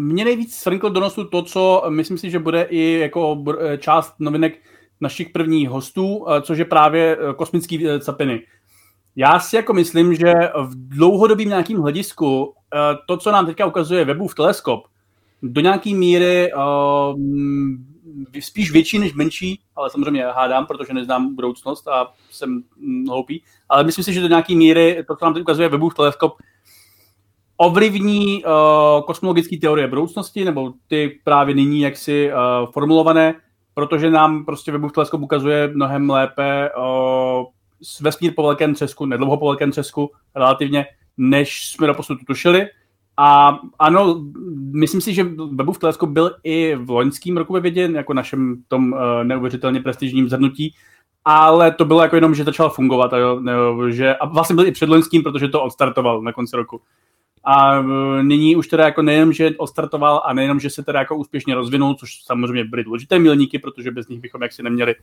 mě nejvíc svrnklo do nosu to, co myslím si, že bude i jako část novinek našich prvních hostů, což je právě kosmický capiny. Já si jako myslím, že v dlouhodobým nějakým hledisku to, co nám teďka ukazuje webův teleskop, do nějaké míry spíš větší než menší, ale samozřejmě hádám, protože neznám budoucnost a jsem hloupý, ale myslím si, že do nějaké míry to, co nám teď ukazuje webův teleskop, ovlivní uh, kosmologické teorie budoucnosti, nebo ty právě nyní jaksi uh, formulované, protože nám prostě webův teleskop ukazuje mnohem lépe uh, vesmír po velkém třesku, nedlouho po velkém třesku relativně, než jsme doposud tušili. A ano, myslím si, že Webův teleskop byl i v loňském roku ve vědě, jako našem tom uh, neuvěřitelně prestižním zhrnutí, ale to bylo jako jenom, že začal fungovat a, jo, že, a vlastně byl i před loňským, protože to odstartoval na konci roku. A uh, nyní už teda jako nejenom, že odstartoval a nejenom, že se teda jako úspěšně rozvinul, což samozřejmě byly důležité milníky, protože bez nich bychom jaksi neměli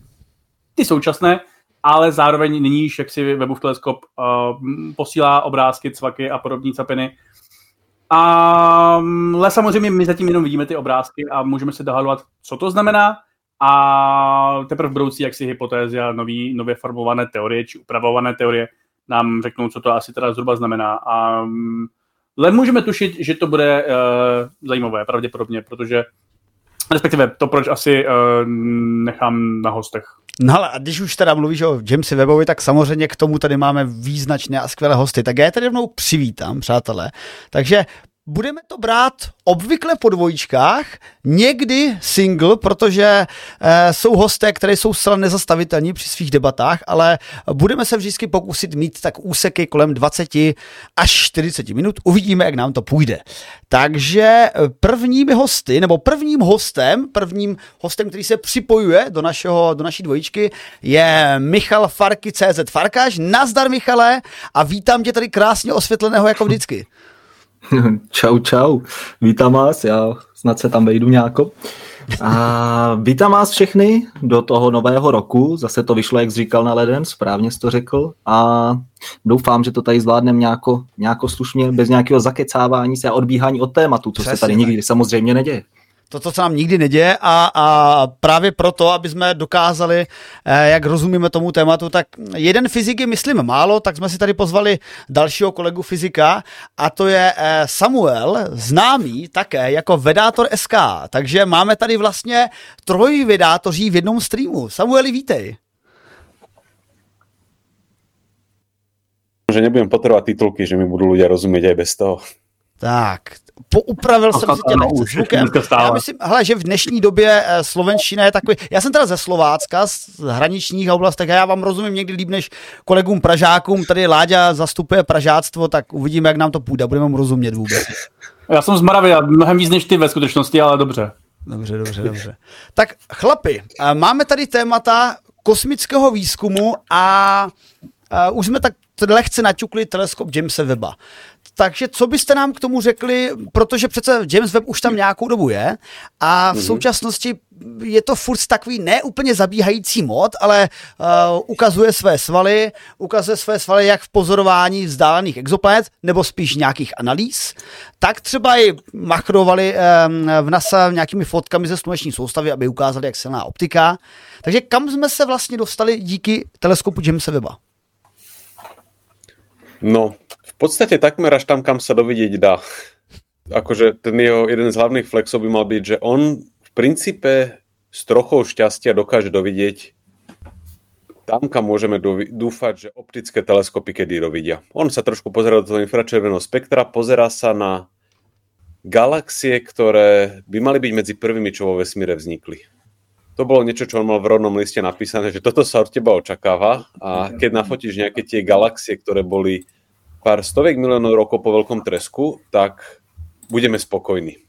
ty současné, ale zároveň nyní již jaksi Webův teleskop uh, posílá obrázky, cvaky a podobní capiny, ale samozřejmě my zatím jenom vidíme ty obrázky a můžeme se dohadovat, co to znamená a teprve budoucí jaksi hypotézy a nový, nově formované teorie či upravované teorie nám řeknou, co to asi teda zhruba znamená. A len můžeme tušit, že to bude uh, zajímavé, pravděpodobně, protože respektive to, proč asi uh, nechám na hostech. No ale a když už teda mluvíš o Jamesi Webovi, tak samozřejmě k tomu tady máme význačné a skvělé hosty. Tak já je tady rovnou přivítám, přátelé. Takže budeme to brát obvykle po dvojičkách, někdy single, protože e, jsou hosté, které jsou zcela nezastavitelní při svých debatách, ale budeme se vždycky pokusit mít tak úseky kolem 20 až 40 minut. Uvidíme, jak nám to půjde. Takže prvními hosty, nebo prvním hostem, prvním hostem, který se připojuje do, našeho, do naší dvojičky, je Michal Farky CZ Farkáš. Nazdar Michale a vítám tě tady krásně osvětleného jako vždycky. čau, čau. Vítám vás, já snad se tam vejdu nějako. A vítám vás všechny do toho nového roku. Zase to vyšlo, jak říkal na leden, správně jsi to řekl. A doufám, že to tady zvládneme nějako, nějako slušně, bez nějakého zakecávání se a odbíhání od tématu, co Přesně se tady nikdy samozřejmě neděje to, co se nám nikdy neděje a, a právě proto, aby jsme dokázali, eh, jak rozumíme tomu tématu, tak jeden fyzik je, myslím, málo, tak jsme si tady pozvali dalšího kolegu fyzika a to je eh, Samuel, známý také jako Vedátor SK, takže máme tady vlastně troj vedátoří v jednom streamu. Samueli, vítej. že nebudem potřebovat titulky, že mi budou lidé rozumět aj bez toho. Tak, poupravil jsem si tě zvukem. Já myslím, hele, že v dnešní době eh, slovenština je takový, já jsem teda ze Slovácka, z hraničních oblastech a já vám rozumím někdy líp než kolegům Pražákům, tady Láďa zastupuje Pražáctvo, tak uvidíme, jak nám to půjde, budeme mu rozumět vůbec. Já jsem z Moravy a mnohem víc než ty ve skutečnosti, ale dobře. Dobře, dobře, dobře. Tak chlapi, eh, máme tady témata kosmického výzkumu a uh, už jsme tak lehce naťukli teleskop Jamesa Weba. Takže co byste nám k tomu řekli, protože přece James Webb už tam nějakou dobu je a v mm-hmm. současnosti je to furt takový neúplně zabíhající mod, ale uh, ukazuje své svaly, ukazuje své svaly jak v pozorování vzdálených exoplanet, nebo spíš nějakých analýz, tak třeba i machrovali um, v NASA nějakými fotkami ze sluneční soustavy, aby ukázali, jak silná optika. Takže kam jsme se vlastně dostali díky teleskopu Jamesa Webba? No, v podstate takmer až tam, kam sa dovidieť dá. Akože ten jeho jeden z hlavných flexov by mal byť, že on v princípe s trochou šťastia dokáže dovidieť tam, kam môžeme dúfať, že optické teleskopy kedy dovidia. On sa trošku pozera do toho infračerveného spektra, pozera sa na galaxie, ktoré by mali byť medzi prvými, čo vo vesmíre vznikli. To bolo niečo, čo on mal v rodnom liste napísané, že toto sa od teba očakáva a keď nafotíš nejaké tie galaxie, ktoré boli pár stoviek miliónov rokov po veľkom tresku, tak budeme spokojní.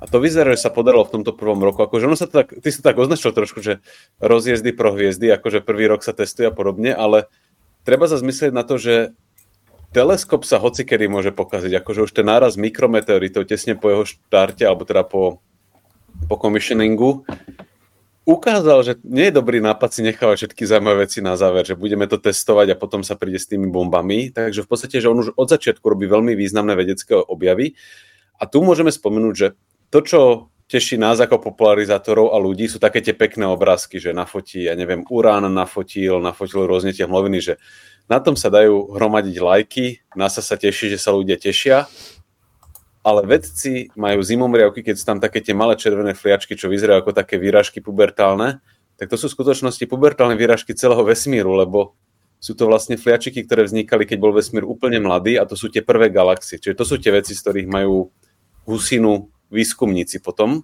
A to vyzerá, že sa podarilo v tomto prvom roku. Akože ono sa to tak, ty si tak označil trošku, že rozjezdy pro hviezdy, akože prvý rok sa testuje a podobne, ale treba sa zmyslieť na to, že teleskop sa hocikedy môže pokaziť. Akože už ten náraz mikrometeoritov tesne po jeho štarte, alebo teda po, po commissioningu, ukázal, že nie je dobrý nápad si nechávať všetky zaujímavé veci na záver, že budeme to testovať a potom sa príde s tými bombami. Takže v podstate, že on už od začiatku robí veľmi významné vedecké objavy. A tu môžeme spomenúť, že to, čo teší nás ako popularizátorov a ľudí, sú také tie pekné obrázky, že nafotí, ja neviem, Urán nafotil, nafotil rôzne tie hmloviny, že na tom sa dajú hromadiť lajky, NASA sa teší, že sa ľudia tešia, ale vedci majú zimomriavky, keď sú tam také tie malé červené fliačky, čo vyzerajú ako také výražky pubertálne, tak to sú v skutočnosti pubertálne výražky celého vesmíru, lebo sú to vlastne fliačiky, ktoré vznikali, keď bol vesmír úplne mladý a to sú tie prvé galaxie. Čiže to sú tie veci, z ktorých majú husinu výskumníci potom.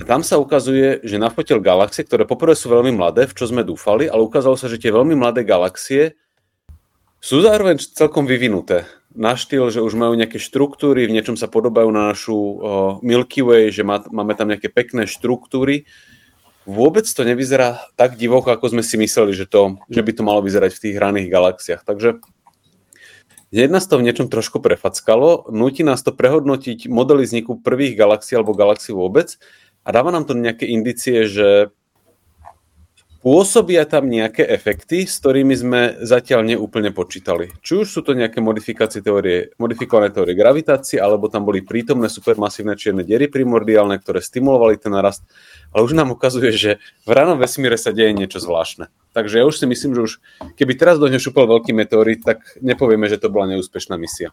A tam sa ukazuje, že nafotil galaxie, ktoré poprvé sú veľmi mladé, v čo sme dúfali, ale ukázalo sa, že tie veľmi mladé galaxie sú zároveň celkom vyvinuté. Na štýl, že už majú nejaké štruktúry, v niečom sa podobajú na našu Milky Way, že má, máme tam nejaké pekné štruktúry. Vôbec to nevyzerá tak divoko, ako sme si mysleli, že, to, že by to malo vyzerať v tých hraných galaxiách. Takže Hneď nás to v niečom trošku prefackalo, nutí nás to prehodnotiť modely vzniku prvých galaxií alebo galaxií vôbec a dáva nám to nejaké indicie, že pôsobia tam nejaké efekty, s ktorými sme zatiaľ neúplne počítali. Či už sú to nejaké modifikácie teórie, modifikované teórie gravitácie, alebo tam boli prítomné supermasívne čierne diery primordiálne, ktoré stimulovali ten narast, ale už nám ukazuje, že v ranom vesmíre sa deje niečo zvláštne. Takže ja už si myslím, že už keby teraz do ňa šupal veľký meteorit, tak nepovieme, že to bola neúspešná misia.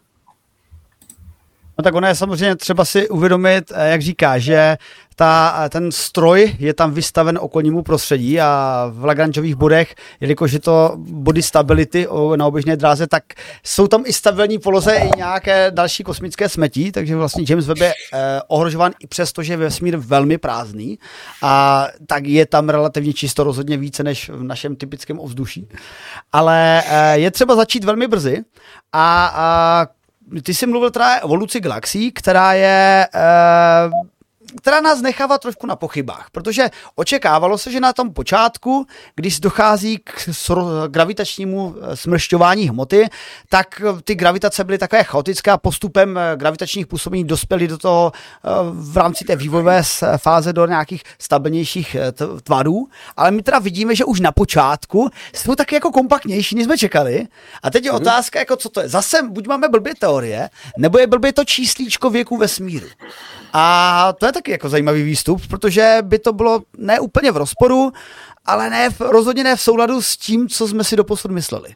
No tak ono je samozřejmě třeba si uvědomit, eh, jak říká, že ta, eh, ten stroj je tam vystaven okolnímu prostředí a v Lagrangeových bodech, jelikož je to body stability na oběžné dráze, tak jsou tam i stabilní poloze i nějaké další kosmické smetí, takže vlastně James Webb je eh, ohrožován i přesto, že je vesmír velmi prázdný a tak je tam relativně čisto rozhodně více než v našem typickém ovzduší. Ale je třeba začít velmi brzy a, a ty jsi mluvil teda o evoluci galaxií, která je eh, která nás nechává trošku na pochybách, protože očekávalo se, že na tom počátku, když dochází k gravitačnímu eh, smršťování hmoty, tak eh, ty gravitace byly takové chaotické a postupem eh, gravitačních působení dospěly do toho v rámci té vývojové fáze do nějakých stabilnějších tvarů, ale my teda vidíme, že už na počátku jsou taky jako kompaktnější, než jsme čekali. A teď je mhm. otázka, jako co to je. Zase buď máme blbě teorie, nebo je blbě to číslíčko věku vesmíru. A to je taky jako zajímavý výstup, protože by to bylo ne úplně v rozporu, ale ne, rozhodně ne v souladu s tím, co jsme si doposud mysleli.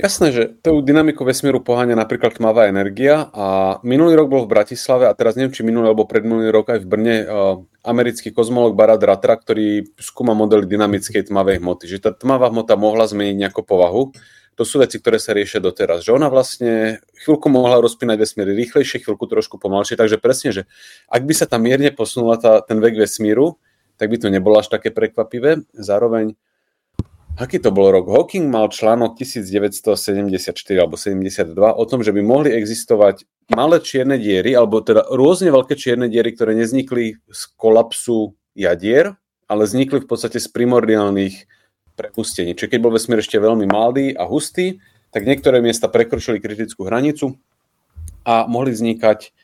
Jasné, že tou dynamiku vesmíru poháňa napríklad tmavá energia a minulý rok bol v Bratislave a teraz neviem, či minulý alebo predminulý rok aj v Brne uh, americký kozmolog Barad Ratra, ktorý skúma modely dynamickej tmavej hmoty, že tá tmavá hmota mohla zmeniť nejakú povahu to sú veci, ktoré sa riešia doteraz. Že ona vlastne chvíľku mohla rozpínať vesmír rýchlejšie, chvíľku trošku pomalšie, takže presne, že ak by sa tam mierne posunula tá, ten vek vesmíru, tak by to nebolo až také prekvapivé. Zároveň, aký to bol rok? Hawking mal článok 1974 alebo 72 o tom, že by mohli existovať malé čierne diery, alebo teda rôzne veľké čierne diery, ktoré neznikli z kolapsu jadier, ale vznikli v podstate z primordiálnych prepustení. Čiže keď bol vesmír ešte veľmi mladý a hustý, tak niektoré miesta prekročili kritickú hranicu a mohli vznikať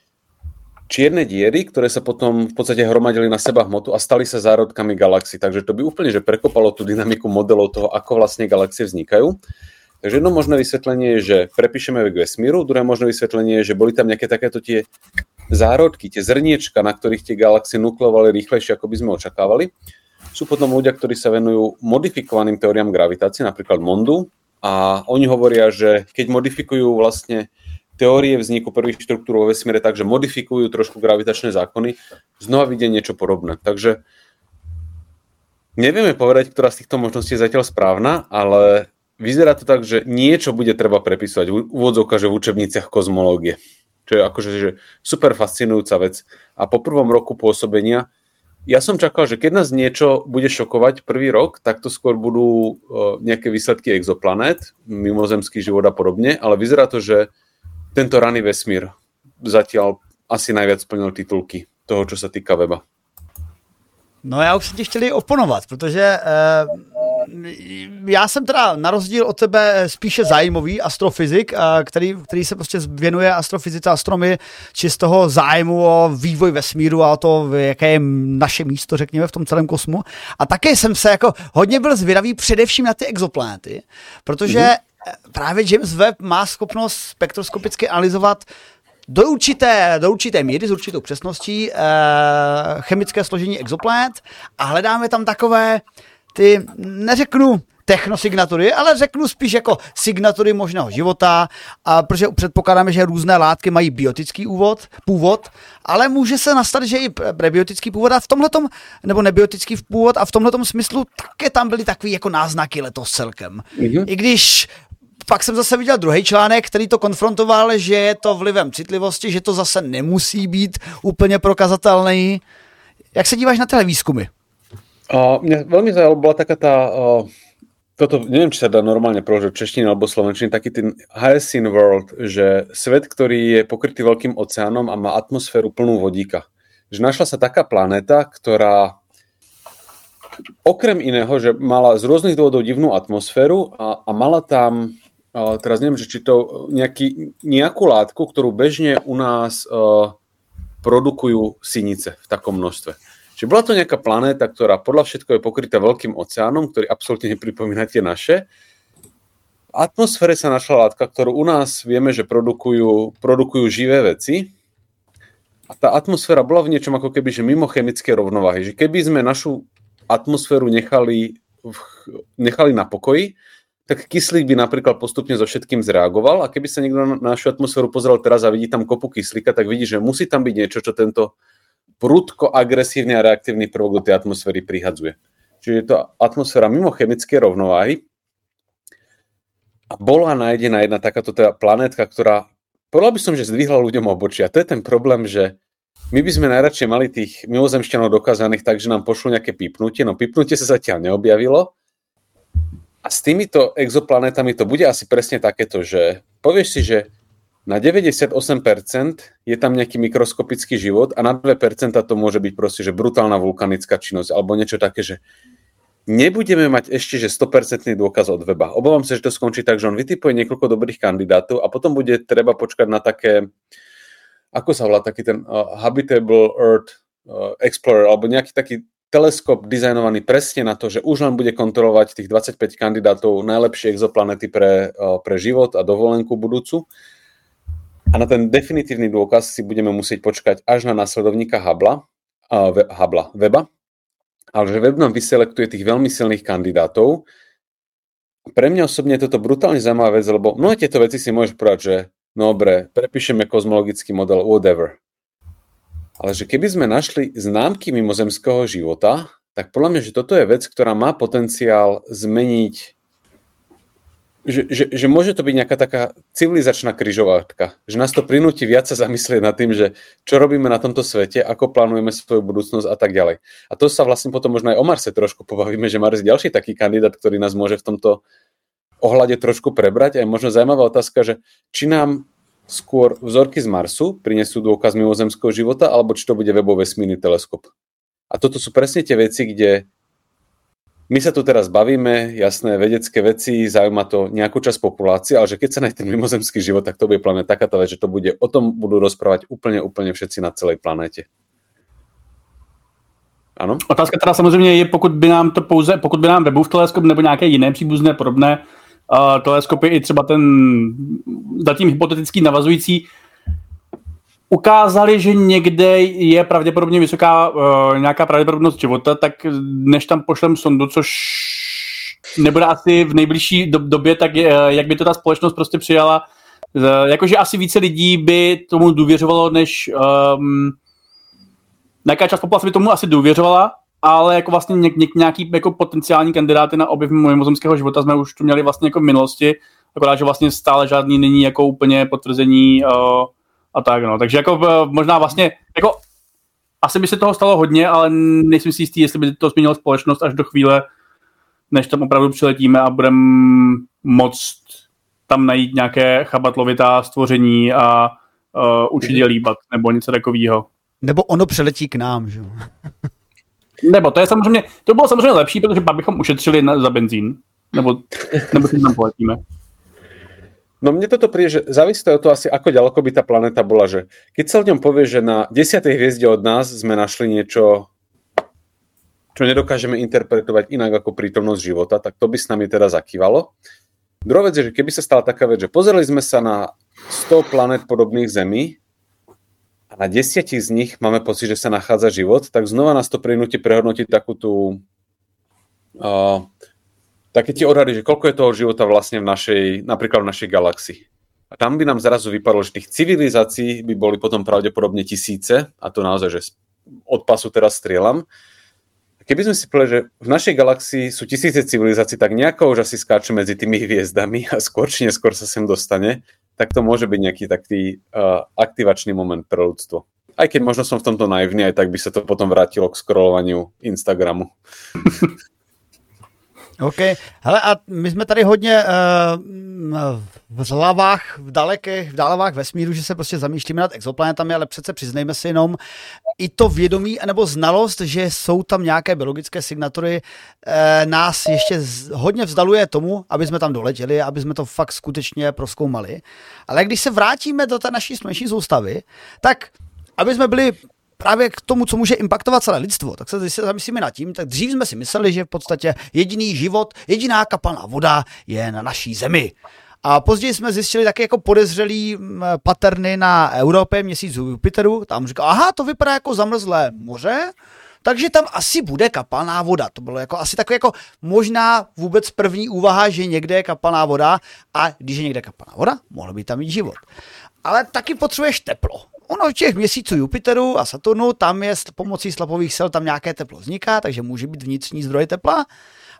čierne diery, ktoré sa potom v podstate hromadili na seba hmotu a stali sa zárodkami galaxií. Takže to by úplne že prekopalo tú dynamiku modelov toho, ako vlastne galaxie vznikajú. Takže jedno možné vysvetlenie je, že prepíšeme vek vesmíru, druhé možné vysvetlenie je, že boli tam nejaké takéto tie zárodky, tie zrniečka, na ktorých tie galaxie nukleovali rýchlejšie, ako by sme očakávali. Sú potom ľudia, ktorí sa venujú modifikovaným teóriám gravitácie, napríklad Mondu, a oni hovoria, že keď modifikujú vlastne teórie vzniku prvých štruktúr vo vesmíre tak, že modifikujú trošku gravitačné zákony, znova vidie niečo podobné. Takže nevieme povedať, ktorá z týchto možností je zatiaľ správna, ale vyzerá to tak, že niečo bude treba prepisovať v úvodzovka, že v učebniciach kozmológie. Čo je akože že super fascinujúca vec. A po prvom roku pôsobenia ja som čakal, že keď nás niečo bude šokovať prvý rok, tak to skôr budú uh, nejaké výsledky exoplanét, mimozemský život a podobne, ale vyzerá to, že tento raný vesmír zatiaľ asi najviac splnil titulky toho, čo sa týka weba. No já už jsem ti chtěl oponovat, protože uh, já jsem teda na rozdíl od tebe spíše zájmový astrofyzik, uh, který, který se prostě věnuje astrofyzice astromy či z toho zájmu o vývoj vesmíru a o to, jaké je naše místo, řekněme, v tom celém kosmu. A také jsem se jako hodně byl zvědavý především na ty exoplanety, protože mm-hmm. právě James Webb má schopnost spektroskopicky analyzovat do určité, do určité míry, s určitou přesností, chemické složení exoplanet a hledáme tam takové ty, neřeknu, technosignatury, ale řeknu spíš jako signatury možného života, a protože předpokládáme, že různé látky mají biotický úvod, původ, ale může se nastat, že i prebiotický původ a v tomhletom, nebo nebiotický původ a v tomhletom smyslu také tam byly takový jako náznaky letos celkem. Mm-hmm. I když pak jsem zase viděl druhý článek, který to konfrontoval, že je to vlivem citlivosti, že to zase nemusí být úplně prokazatelný. Jak se díváš na tyhle výzkumy? Uh, mňa veľmi zaujalo, bola taká tá uh, toto, neviem, či sa dá normálne preložiť češtine alebo slovenčine, taký ten Hyacinth World, že svet, ktorý je pokrytý veľkým oceánom a má atmosféru plnú vodíka. Že našla sa taká planéta, ktorá okrem iného, že mala z rôznych dôvodov divnú atmosféru a, a mala tam, a teraz neviem, že či to nejaký, nejakú látku, ktorú bežne u nás uh, produkujú sinice v takom množstve. Čiže bola to nejaká planéta, ktorá podľa všetko je pokrytá veľkým oceánom, ktorý absolútne nepripomína tie naše. V atmosfére sa našla látka, ktorú u nás vieme, že produkujú, produkujú živé veci. A tá atmosféra bola v niečom ako keby, že mimo chemické rovnováhy. Že keby sme našu atmosféru nechali, nechali na pokoji, tak kyslík by napríklad postupne so všetkým zreagoval a keby sa niekto na našu atmosféru pozrel teraz a vidí tam kopu kyslíka, tak vidí, že musí tam byť niečo, čo tento prudko agresívny a reaktívny prvok do tej atmosféry prihadzuje. Čiže je to atmosféra mimo chemické rovnováhy a bola nájdená jedna takáto teda planétka, ktorá povedal by som, že zdvihla ľuďom obočí. A to je ten problém, že my by sme najradšej mali tých mimozemšťanov dokázaných tak, že nám pošlo nejaké pipnutie, no pipnutie sa zatiaľ neobjavilo. A s týmito exoplanetami to bude asi presne takéto, že povieš si, že na 98% je tam nejaký mikroskopický život a na 2% to môže byť proste, že brutálna vulkanická činnosť alebo niečo také, že nebudeme mať ešte, že 100% dôkaz od weba. Obávam sa, že to skončí tak, že on vytipuje niekoľko dobrých kandidátov a potom bude treba počkať na také, ako sa volá, taký ten uh, Habitable Earth uh, Explorer alebo nejaký taký teleskop dizajnovaný presne na to, že už len bude kontrolovať tých 25 kandidátov najlepšie exoplanety pre, uh, pre život a dovolenku budúcu a na ten definitívny dôkaz si budeme musieť počkať až na následovníka Hubble, uh, Hubble Weba, ale že web nám vyselektuje tých veľmi silných kandidátov. Pre mňa osobne je toto brutálne zaujímavá vec, lebo mnohé tieto veci si môžeš povedať, že no dobre, prepíšeme kozmologický model, whatever. Ale že keby sme našli známky mimozemského života, tak podľa mňa, že toto je vec, ktorá má potenciál zmeniť že, že, že môže to byť nejaká taká civilizačná kryžovatka, že nás to prinúti viac sa zamyslieť nad tým, že čo robíme na tomto svete, ako plánujeme svoju budúcnosť a tak ďalej. A to sa vlastne potom možno aj o Marse trošku pobavíme, že Mars je ďalší taký kandidát, ktorý nás môže v tomto ohľade trošku prebrať. A je možno zaujímavá otázka, že či nám skôr vzorky z Marsu prinesú dôkaz mimozemského života, alebo či to bude webový vesmírny teleskop. A toto sú presne tie veci, kde my sa tu teraz bavíme, jasné, vedecké veci, zaujíma to nejakú časť populácie, ale že keď sa nájde ten mimozemský život, tak to bude plne taká vec, že to bude, o tom budú rozprávať úplne, úplne všetci na celej planéte. Ano? Otázka teda samozřejmě je, pokud by nám to pouze, pokud by nám webův teleskop nebo nějaké jiné příbuzné podobné uh, teleskopy, i třeba ten zatím hypotetický navazující, ukázali, že někde je pravděpodobně vysoká uh, nějaká pravděpodobnost života, tak než tam pošlem sondu, což nebude asi v nejbližší do, době, tak je, jak by to ta společnost prostě přijala. Uh, jakože asi více lidí by tomu důvěřovalo, než um, nějaká část populace by tomu asi důvěřovala, ale jako vlastně něk, něk, nějaký jako potenciální kandidáty na objev mimozemského života jsme už tu měli vlastně jako v minulosti, akorát, že vlastně stále žádný není jako úplně potvrzení uh, a tak, no. Takže jako eh, možná vlastně, jako asi by se toho stalo hodně, ale nejsem si jistý, jestli by to změnilo společnost až do chvíle, než tam opravdu přiletíme a budeme moct tam najít nějaké chabatlovitá stvoření a uh, učit je líbat, nebo něco takového. Nebo ono přeletí k nám, že Nebo to je samozřejmě, to bylo samozřejmě lepší, protože pak bychom ušetřili na, za benzín. Nebo, nebo si tam poletíme. No mne toto príde, že závisí to od toho asi, ako ďaleko by tá planéta bola, že keď sa ňom povie, že na desiatej hviezde od nás sme našli niečo, čo nedokážeme interpretovať inak ako prítomnosť života, tak to by s nami teda zakývalo. Druhá vec je, že keby sa stala taká vec, že pozreli sme sa na 100 planet podobných Zemi a na desiatich z nich máme pocit, že sa nachádza život, tak znova nás to prinúti prehodnotiť takú tú uh, také tie odhady, že koľko je toho života vlastne v našej, napríklad v našej galaxii. A tam by nám zrazu vypadlo, že tých civilizácií by boli potom pravdepodobne tisíce, a to naozaj, že od pasu teraz strieľam. Keby sme si povedali, že v našej galaxii sú tisíce civilizácií, tak nejako už asi skáče medzi tými hviezdami a skôr či neskôr sa sem dostane, tak to môže byť nejaký taký uh, aktivačný moment pre ľudstvo. Aj keď možno som v tomto naivný, aj tak by sa to potom vrátilo k scrollovaniu Instagramu. OK. Hele, a my jsme tady hodně uh, v hlavách, v dalekých, v dálevách vesmíru, že se prostě zamýšlíme nad exoplanetami, ale přece přiznejme si jenom i to vědomí nebo znalost, že jsou tam nějaké biologické signatury, uh, nás ještě z, hodně vzdaluje tomu, aby jsme tam doletěli, aby jsme to fakt skutečně proskoumali. Ale když se vrátíme do té naší sluneční soustavy, tak aby jsme byli právě k tomu, co může impaktovat celé lidstvo, tak se zamyslíme nad tím, tak dřív jsme si mysleli, že v podstatě jediný život, jediná kapalná voda je na naší zemi. A později jsme zjistili taky jako podezřelý paterny na Evropě, měsíc Jupiteru. Tam říkal, aha, to vypadá jako zamrzlé moře, takže tam asi bude kapalná voda. To bylo jako asi takové jako možná vůbec první úvaha, že někde je kapalná voda a když je někde kapalná voda, mohl by tam mít život. Ale taky potřebuješ teplo ono v těch měsíců Jupiteru a Saturnu, tam je pomocí slapových sil, tam nějaké teplo vzniká, takže může být vnitřní zdroj tepla,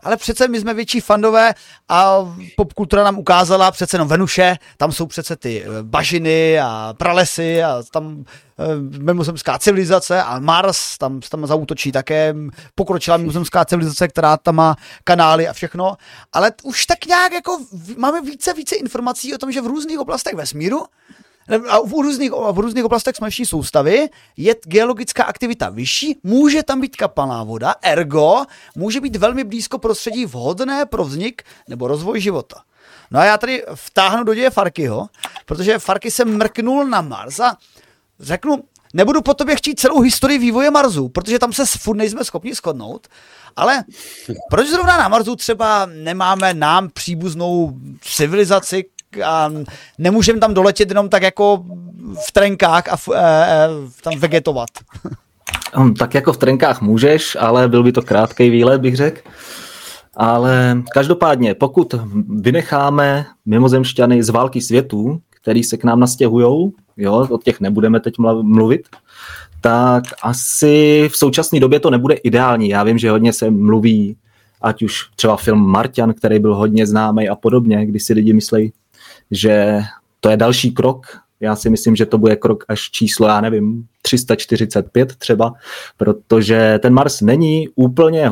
ale přece my jsme větší fandové a popkultura nám ukázala přece jenom Venuše, tam jsou přece ty eh, bažiny a pralesy a tam eh, mimozemská civilizace a Mars, tam, tam zautočí také pokročila mimozemská civilizace, která tam má kanály a všechno, ale už tak nějak jako máme více více informací o tom, že v různých oblastech vesmíru a v různých, v různých oblastech sluneční soustavy je geologická aktivita vyšší, může tam být kapalná voda, ergo může být velmi blízko prostředí vhodné pro vznik nebo rozvoj života. No a já tady vtáhnu do děje Farkyho, protože Farky se mrknul na Mars a řeknu, nebudu po tobě chtít celou historii vývoje Marsu, protože tam se furt nejsme schopni shodnout, ale proč zrovna na Marsu třeba nemáme nám příbuznou civilizaci, a nemůžeme tam doletět jenom tak jako v trenkách a v, e, e, tam vegetovat. Hm, tak jako v trenkách můžeš, ale byl by to krátký výlet, bych řekl. Ale každopádně, pokud vynecháme mimozemšťany z války světů, který se k nám nastěhují, jo, o těch nebudeme teď mluvit, tak asi v současné době to nebude ideální. Já vím, že hodně se mluví, ať už třeba film Martian, který byl hodně známý a podobně, kdy si lidi myslí, že to je další krok. Já si myslím, že to bude krok až číslo, já nevím, 345 třeba, protože ten Mars není úplně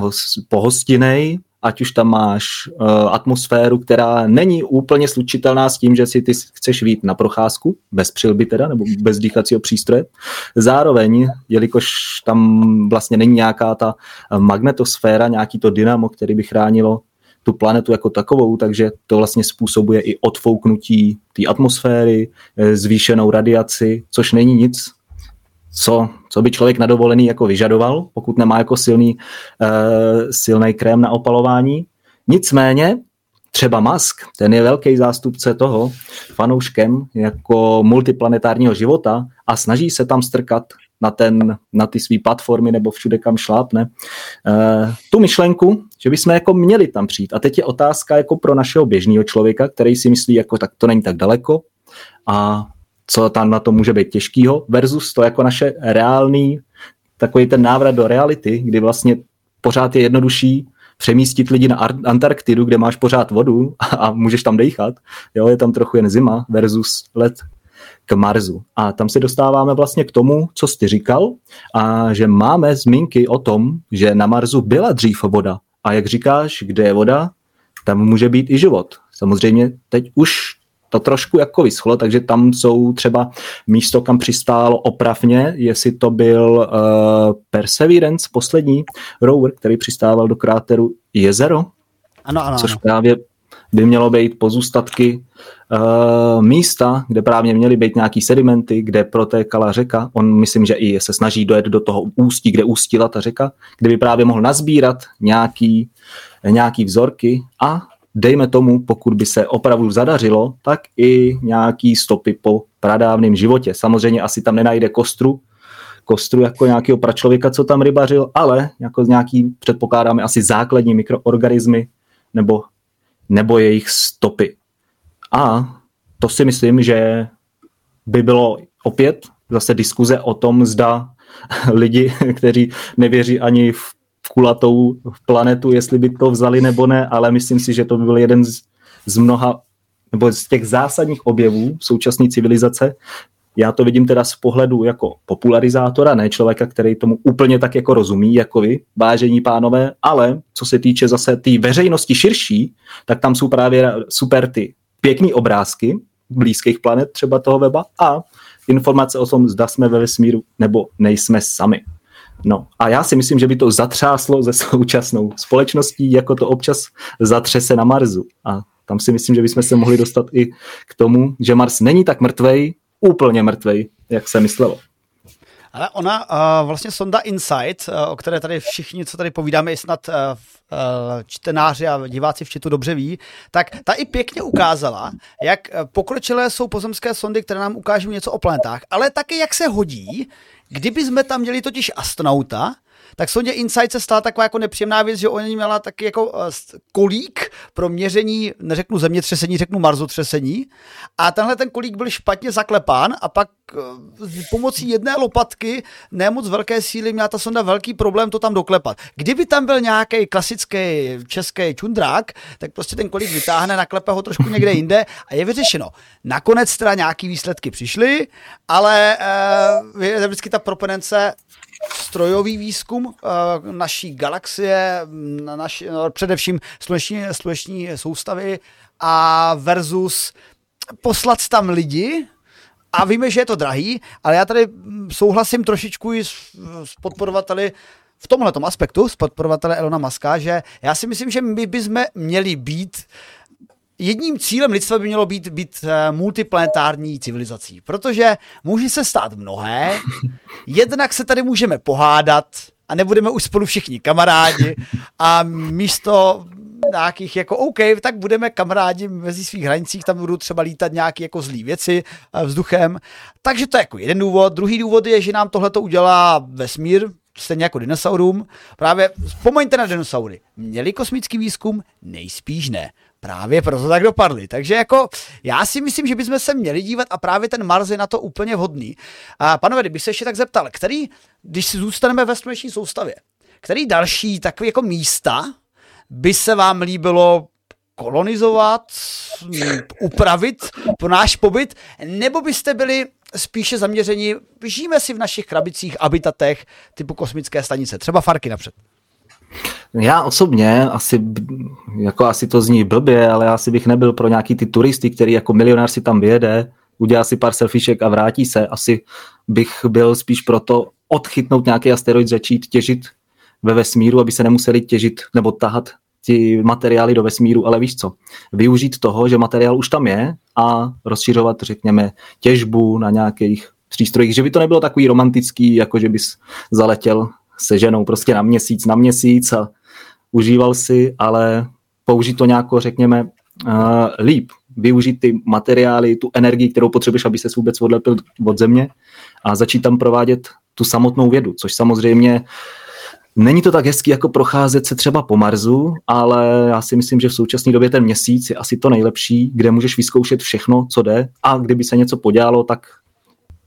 pohostinej, ať už tam máš uh, atmosféru, která není úplně slučitelná s tím, že si ty chceš vít na procházku, bez přilby teda, nebo bez dýchacího přístroje. Zároveň, jelikož tam vlastně není nějaká ta magnetosféra, nějaký to dynamo, který by chránilo tu planetu jako takovou, takže to vlastně způsobuje i odfouknutí té atmosféry, eh, zvýšenou radiaci, což není nic, co, co by člověk na dovolený jako vyžadoval, pokud nemá jako silný, uh, silný krém na opalování. Nicméně třeba Musk, ten je velký zástupce toho, fanouškem jako multiplanetárního života a snaží se tam strkat na, ten, na ty své platformy nebo všude, kam šlápne, uh, tu myšlenku, že bychom jako měli tam přijít. A teď je otázka jako pro našeho běžného člověka, který si myslí, jako tak to není tak daleko a co tam na to může být těžkýho, versus to jako naše reálný, takový ten návrat do reality, kdy vlastně pořád je jednodušší přemístit lidi na Antarktidu, kde máš pořád vodu a můžeš tam dejchat. Jo, je tam trochu jen zima versus let k Marsu. A tam se dostáváme vlastně k tomu, co jsi říkal, a že máme zmínky o tom, že na Marsu byla dřív voda. A jak říkáš, kde je voda, tam může být i život. Samozřejmě teď už to trošku jako vyschlo, takže tam jsou třeba místo, kam přistálo opravně, jestli to byl uh, Perseverance, poslední rover, který přistával do kráteru Jezero, ano, ano, což ano. právě by mělo být pozůstatky uh, místa, kde právě měly být nějaký sedimenty, kde protékala řeka. On myslím, že i se snaží dojet do toho ústí, kde ústila ta řeka, kde by právě mohl nazbírat nějaký, nějaký vzorky a dejme tomu, pokud by se opravdu zadařilo, tak i nějaký stopy po pradávném životě. Samozřejmě asi tam nenajde kostru, kostru jako nějakého pračlověka, co tam rybařil, ale jako nějaký, předpokládáme, asi základní mikroorganismy nebo, nebo jejich stopy. A to si myslím, že by bylo opět zase diskuze o tom, zda lidi, kteří nevěří ani v kulatou planetu, jestli by to vzali nebo ne, ale myslím si, že to by byl jeden z, z mnoha nebo z těch zásadních objevů současné civilizace. Já to vidím teda z pohledu jako popularizátora, ne člověka, který tomu úplně tak jako rozumí, jako vy, vážení pánové, ale co se týče zase té tý veřejnosti širší, tak tam jsou právě super ty pěkný obrázky blízkých planet třeba toho weba a informace o tom, zda jsme ve vesmíru nebo nejsme sami. No a já si myslím, že by to zatřáslo ze současnou společností, jako to občas zatřese na Marsu. A tam si myslím, že bychom se mohli dostat i k tomu, že Mars není tak mrtvej, úplně mrtvej, jak se myslelo. Ale ona uh, vlastně sonda Insight, uh, o které tady všichni, co tady povídáme, i snad uh, čtenáři a diváci v čitu dobře ví, tak ta i pěkně ukázala, jak pokročilé jsou pozemské sondy, které nám ukážou něco o planetách, ale taky jak se hodí, kdyby jsme tam měli totiž astronauta, tak sondě Insight se stala taková jako nepříjemná věc, že oni měla taky jako uh, kolík pro měření, neřeknu zemětřesení, řeknu marzotřesení. A tenhle ten kolík byl špatně zaklepán a pak uh, pomocí jedné lopatky, ne moc velké síly, měla ta sonda velký problém to tam doklepat. Kdyby tam byl nějaký klasický český čundrák, tak prostě ten kolík vytáhne, naklepe ho trošku někde jinde a je vyřešeno. Nakonec teda nějaký výsledky přišly, ale uh, vždycky ta propenence strojový výzkum uh, naší galaxie, na naši, no, především sluneční, sluneční soustavy a versus poslat tam lidi, a víme, že je to drahý, ale já tady souhlasím trošičku i s, s podporovateli v tomhle aspektu, s podporovateli Elona Muska, že já si myslím, že my bychom měli být jedním cílem lidstva by mělo být, být eh, multiplanetární civilizací, protože může se stát mnohé, jednak se tady můžeme pohádat a nebudeme už spolu všichni kamarádi a místo nějakých jako OK, tak budeme kamarádi mezi svých hranicích, tam budou třeba lítat nějaké jako zlý věci eh, vzduchem. Takže to je jako jeden důvod. Druhý důvod je, že nám tohle to udělá vesmír, stejně jako dinosaurům. Právě vzpomeňte na dinosaury. Měli kosmický výzkum? Nejspíš ne právě proto tak dopadly. Takže jako já si myslím, že bychom se měli dívat a právě ten Mars je na to úplně vhodný. A panové, kdybych se ještě tak zeptal, který, když si zůstaneme ve sluneční soustavě, který další takové jako místa by se vám líbilo kolonizovat, upravit pro náš pobyt, nebo byste byli spíše zaměřeni, žijeme si v našich krabicích, habitatech typu kosmické stanice, třeba Farky napřed. Já osobně asi, jako asi to zní blbě, ale asi bych nebyl pro nějaký ty turisty, který jako milionář si tam vyjede, udělá si pár selfiešek a vrátí se. Asi bych byl spíš proto odchytnout nějaký asteroid, začít těžit ve vesmíru, aby se nemuseli těžit nebo tahat ty materiály do vesmíru, ale víš co, využít toho, že materiál už tam je a rozšiřovat, řekněme, těžbu na nějakých přístrojích, že by to nebylo takový romantický, jako že bys zaletěl se ženou prostě na měsíc, na měsíc a užíval si, ale použít to nějako, řekněme, uh, líp. Využít ty materiály, tu energii, kterou potřebuješ, aby se vůbec odlepil od země a začít tam provádět tu samotnou vědu, což samozřejmě Není to tak hezký, jako procházet se třeba po Marsu, ale já si myslím, že v současné době ten měsíc je asi to nejlepší, kde můžeš vyzkoušet všechno, co jde a kdyby se něco podělalo, tak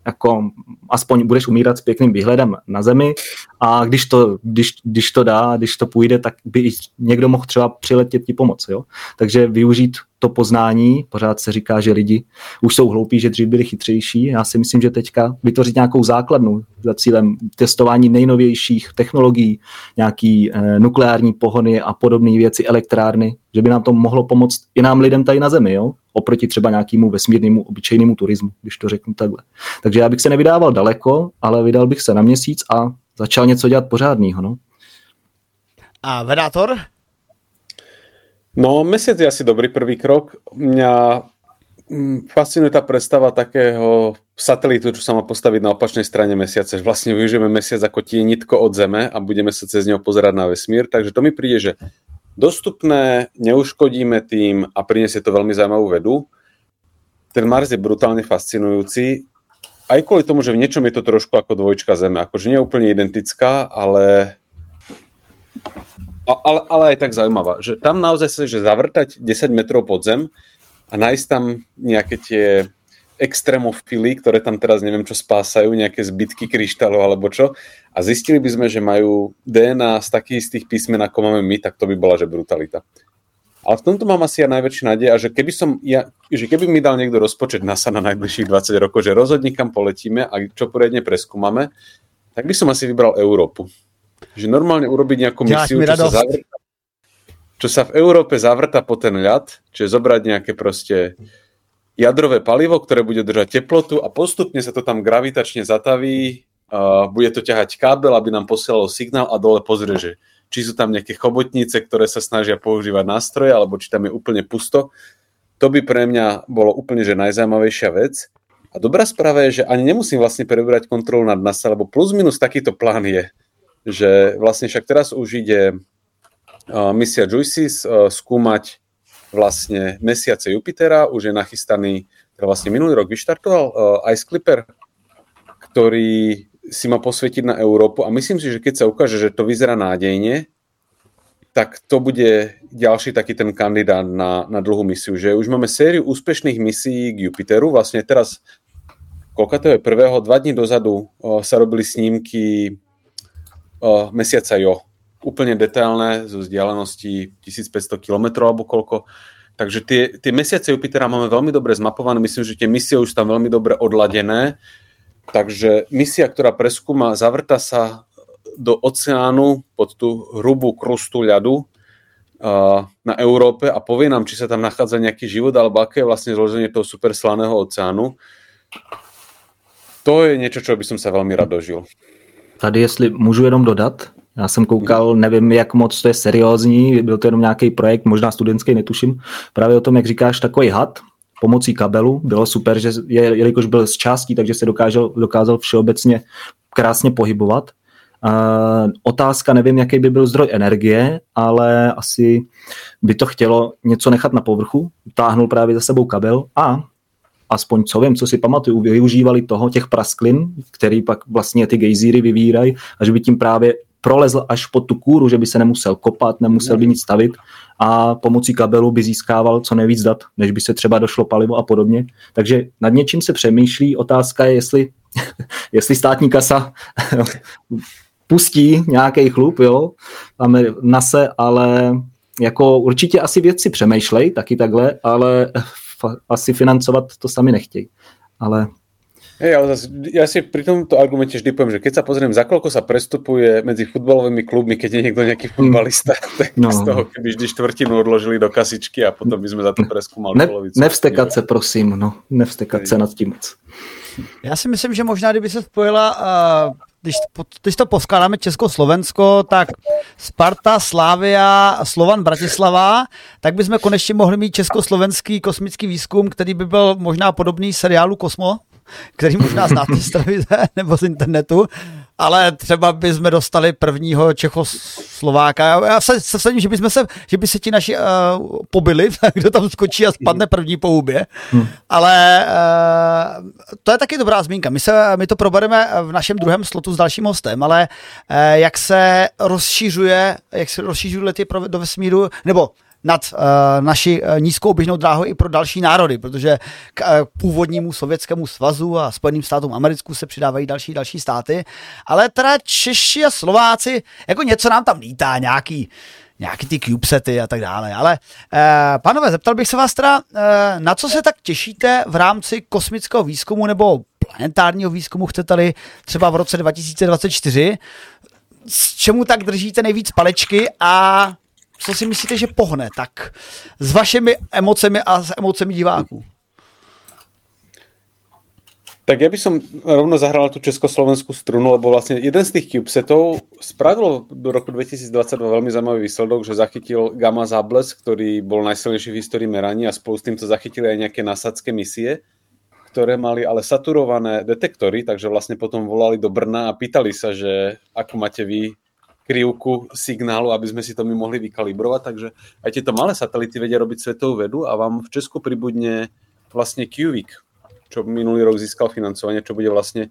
jako aspoň budeš umírat s pěkným výhledem na zemi a když to, když, když to dá, když to půjde, tak by někdo mohl třeba přiletět ti pomoct. Jo? Takže využít to poznání, pořád se říká, že lidi už jsou hloupí, že dřív byli chytřejší. Já si myslím, že teďka vytvořit nějakou základnu za cílem testování nejnovějších technologií, nějaký eh, nukleární pohony a podobné věci, elektrárny, že by nám to mohlo pomoct i nám lidem tady na Zemi, jo? Oproti třeba nějakému vesmírnému obyčejnému turismu, když to řeknu takhle. Takže já bych se nevydával daleko, ale vydal bych se na měsíc a začal něco dělat pořádného. No. A vedátor? No, mesiac je asi dobrý prvý krok. Mňa mm, fascinuje tá predstava takého satelitu, čo sa má postaviť na opačnej strane mesiace. Vlastne využijeme mesiac ako tienitko od Zeme a budeme sa cez neho pozerať na vesmír. Takže to mi príde, že dostupné, neuškodíme tým a priniesie to veľmi zaujímavú vedu. Ten Mars je brutálne fascinujúci, aj kvôli tomu, že v niečom je to trošku ako dvojčka Zeme, akože nie úplne identická, ale ale, ale aj tak zaujímavá, že tam naozaj sa, že zavrtať 10 metrov pod zem a nájsť tam nejaké tie extrémofily, ktoré tam teraz neviem čo spásajú, nejaké zbytky kryštálov alebo čo a zistili by sme, že majú DNA z takých istých písmen, ako máme my, tak to by bola že brutalita. Ale v tomto mám asi ja najväčší nádej a že keby, som ja, že keby mi dal niekto rozpočet NASA na najbližších 20 rokov, že rozhodne kam poletíme a čo poriadne preskúmame, tak by som asi vybral Európu. Že normálne urobiť nejakú misiu, čo sa, zavrta, čo sa v Európe zavrta po ten ľad, čiže zobrať nejaké proste jadrové palivo, ktoré bude držať teplotu a postupne sa to tam gravitačne zataví, uh, bude to ťahať kábel, aby nám posielalo signál a dole pozrie, že či sú tam nejaké chobotnice, ktoré sa snažia používať nástroje, alebo či tam je úplne pusto. To by pre mňa bolo úplne že najzaujímavejšia vec. A dobrá správa je, že ani nemusím vlastne prebrať kontrolu nad NASA, lebo plus minus takýto plán je, že vlastne však teraz už ide uh, misia Juices uh, skúmať vlastne mesiace Jupitera, už je nachystaný, teda vlastne minulý rok vyštartoval uh, Ice Clipper, ktorý si má posvetiť na Európu a myslím si, že keď sa ukáže, že to vyzerá nádejne, tak to bude ďalší taký ten kandidát na, na dlhú misiu, že už máme sériu úspešných misií k Jupiteru, vlastne teraz koľko to je prvého, dva dní dozadu o, sa robili snímky o, mesiaca Jo, úplne detailné zo vzdialenosti 1500 km alebo koľko. Takže tie, tie mesiace Jupitera máme veľmi dobre zmapované, myslím, že tie misie už tam veľmi dobre odladené Takže misia, ktorá preskúma, zavrta sa do oceánu pod tú hrubú krustu ľadu na Európe a povie nám, či sa tam nachádza nejaký život, alebo aké je vlastne zloženie toho super slaného oceánu. To je něco, čo by som sa veľmi rád dožil. Tady, jestli můžu jenom dodat, já jsem koukal, nevím, jak moc to je seriózní, byl to jenom nějaký projekt, možná studentský, netuším, právě o tom, jak říkáš, takový had, pomocí kabelu. Bylo super, že je, jelikož byl z částí, takže se dokázal, dokázal všeobecně krásně pohybovat. Uh, otázka, nevím, jaký by byl zdroj energie, ale asi by to chtělo něco nechat na povrchu. Táhnul právě za sebou kabel a aspoň co vím, co si pamatuju, využívali toho, těch prasklin, který pak vlastně ty gejzíry vyvírají a že by tím právě prolezl až pod tu kůru, že by se nemusel kopat, nemusel by nic stavit a pomocí kabelu by získával co nejvíc dat, než by se třeba došlo palivo a podobně. Takže nad něčím se přemýšlí. Otázka je, jestli, jestli státní kasa pustí nějaký chlup, jo, na se, ale jako určitě asi vědci přemýšlej taky takhle, ale asi financovat to sami nechtějí. Ale Hej, ale zase, ja si pri tomto argumente vždy poviem, že keď sa pozriem, za koľko sa prestupuje medzi futbalovými klubmi, keď je niekto nejaký mm. futbalista, tak no. z toho keby vždy štvrtinu odložili do kasičky a potom by sme za to preskúmali ne, polovicu. Nevstekat se, prosím, no. Nevstekat se nad tím moc. Já si myslím, že možná, kdyby se spojila, uh, když, když to poskládáme Česko-Slovensko, tak Sparta, Slávia, Slovan, Bratislava, tak bychom konečně mohli mít československý kosmický výzkum, který by byl možná podobný seriálu Kosmo, který možná znáte z televize nebo z internetu, ale třeba bychom dostali prvního Čechoslováka. Já se, se vsadím, že, se, že by se ti naši uh, pobili, kdo tam skočí a spadne první po hubě. Hmm. Ale uh, to je taky dobrá zmínka. My, se, my to probereme v našem druhém slotu s dalším hostem, ale uh, jak se rozšířuje, jak se rozšířují lety do vesmíru, nebo nad uh, naši uh, nízkou běžnou dráhu i pro další národy, protože k uh, původnímu sovětskému svazu a Spojeným státům americkým se přidávají další další státy, ale teda Češi a Slováci, jako něco nám tam lítá, nějaký nějaký ty CubeSety a tak dále. Ale eh, pánové, zeptal bych se vás teda, eh, na co se tak těšíte v rámci kosmického výzkumu nebo planetárního výzkumu, chcete-li třeba v roce 2024, s čemu tak držíte nejvíc palečky a co si myslíte, že pohne tak s vašimi emocemi a s emocemi diváků? Tak ja by som rovno zahral tú československú strunu, lebo vlastne jeden z tých CubeSetov spravil do roku 2022 veľmi zaujímavý výsledok, že zachytil gamma zábles, ktorý bol najsilnejší v histórii meraní a spolu s týmto zachytili aj nejaké nasadské misie, ktoré mali ale saturované detektory, takže vlastne potom volali do Brna a pýtali sa, že ako máte vy krivku signálu, aby sme si to my mohli vykalibrovať, takže aj tieto malé satelity vedia robiť svetovú vedu a vám v Česku pribudne vlastne QVIC, čo minulý rok získal financovanie, čo bude vlastne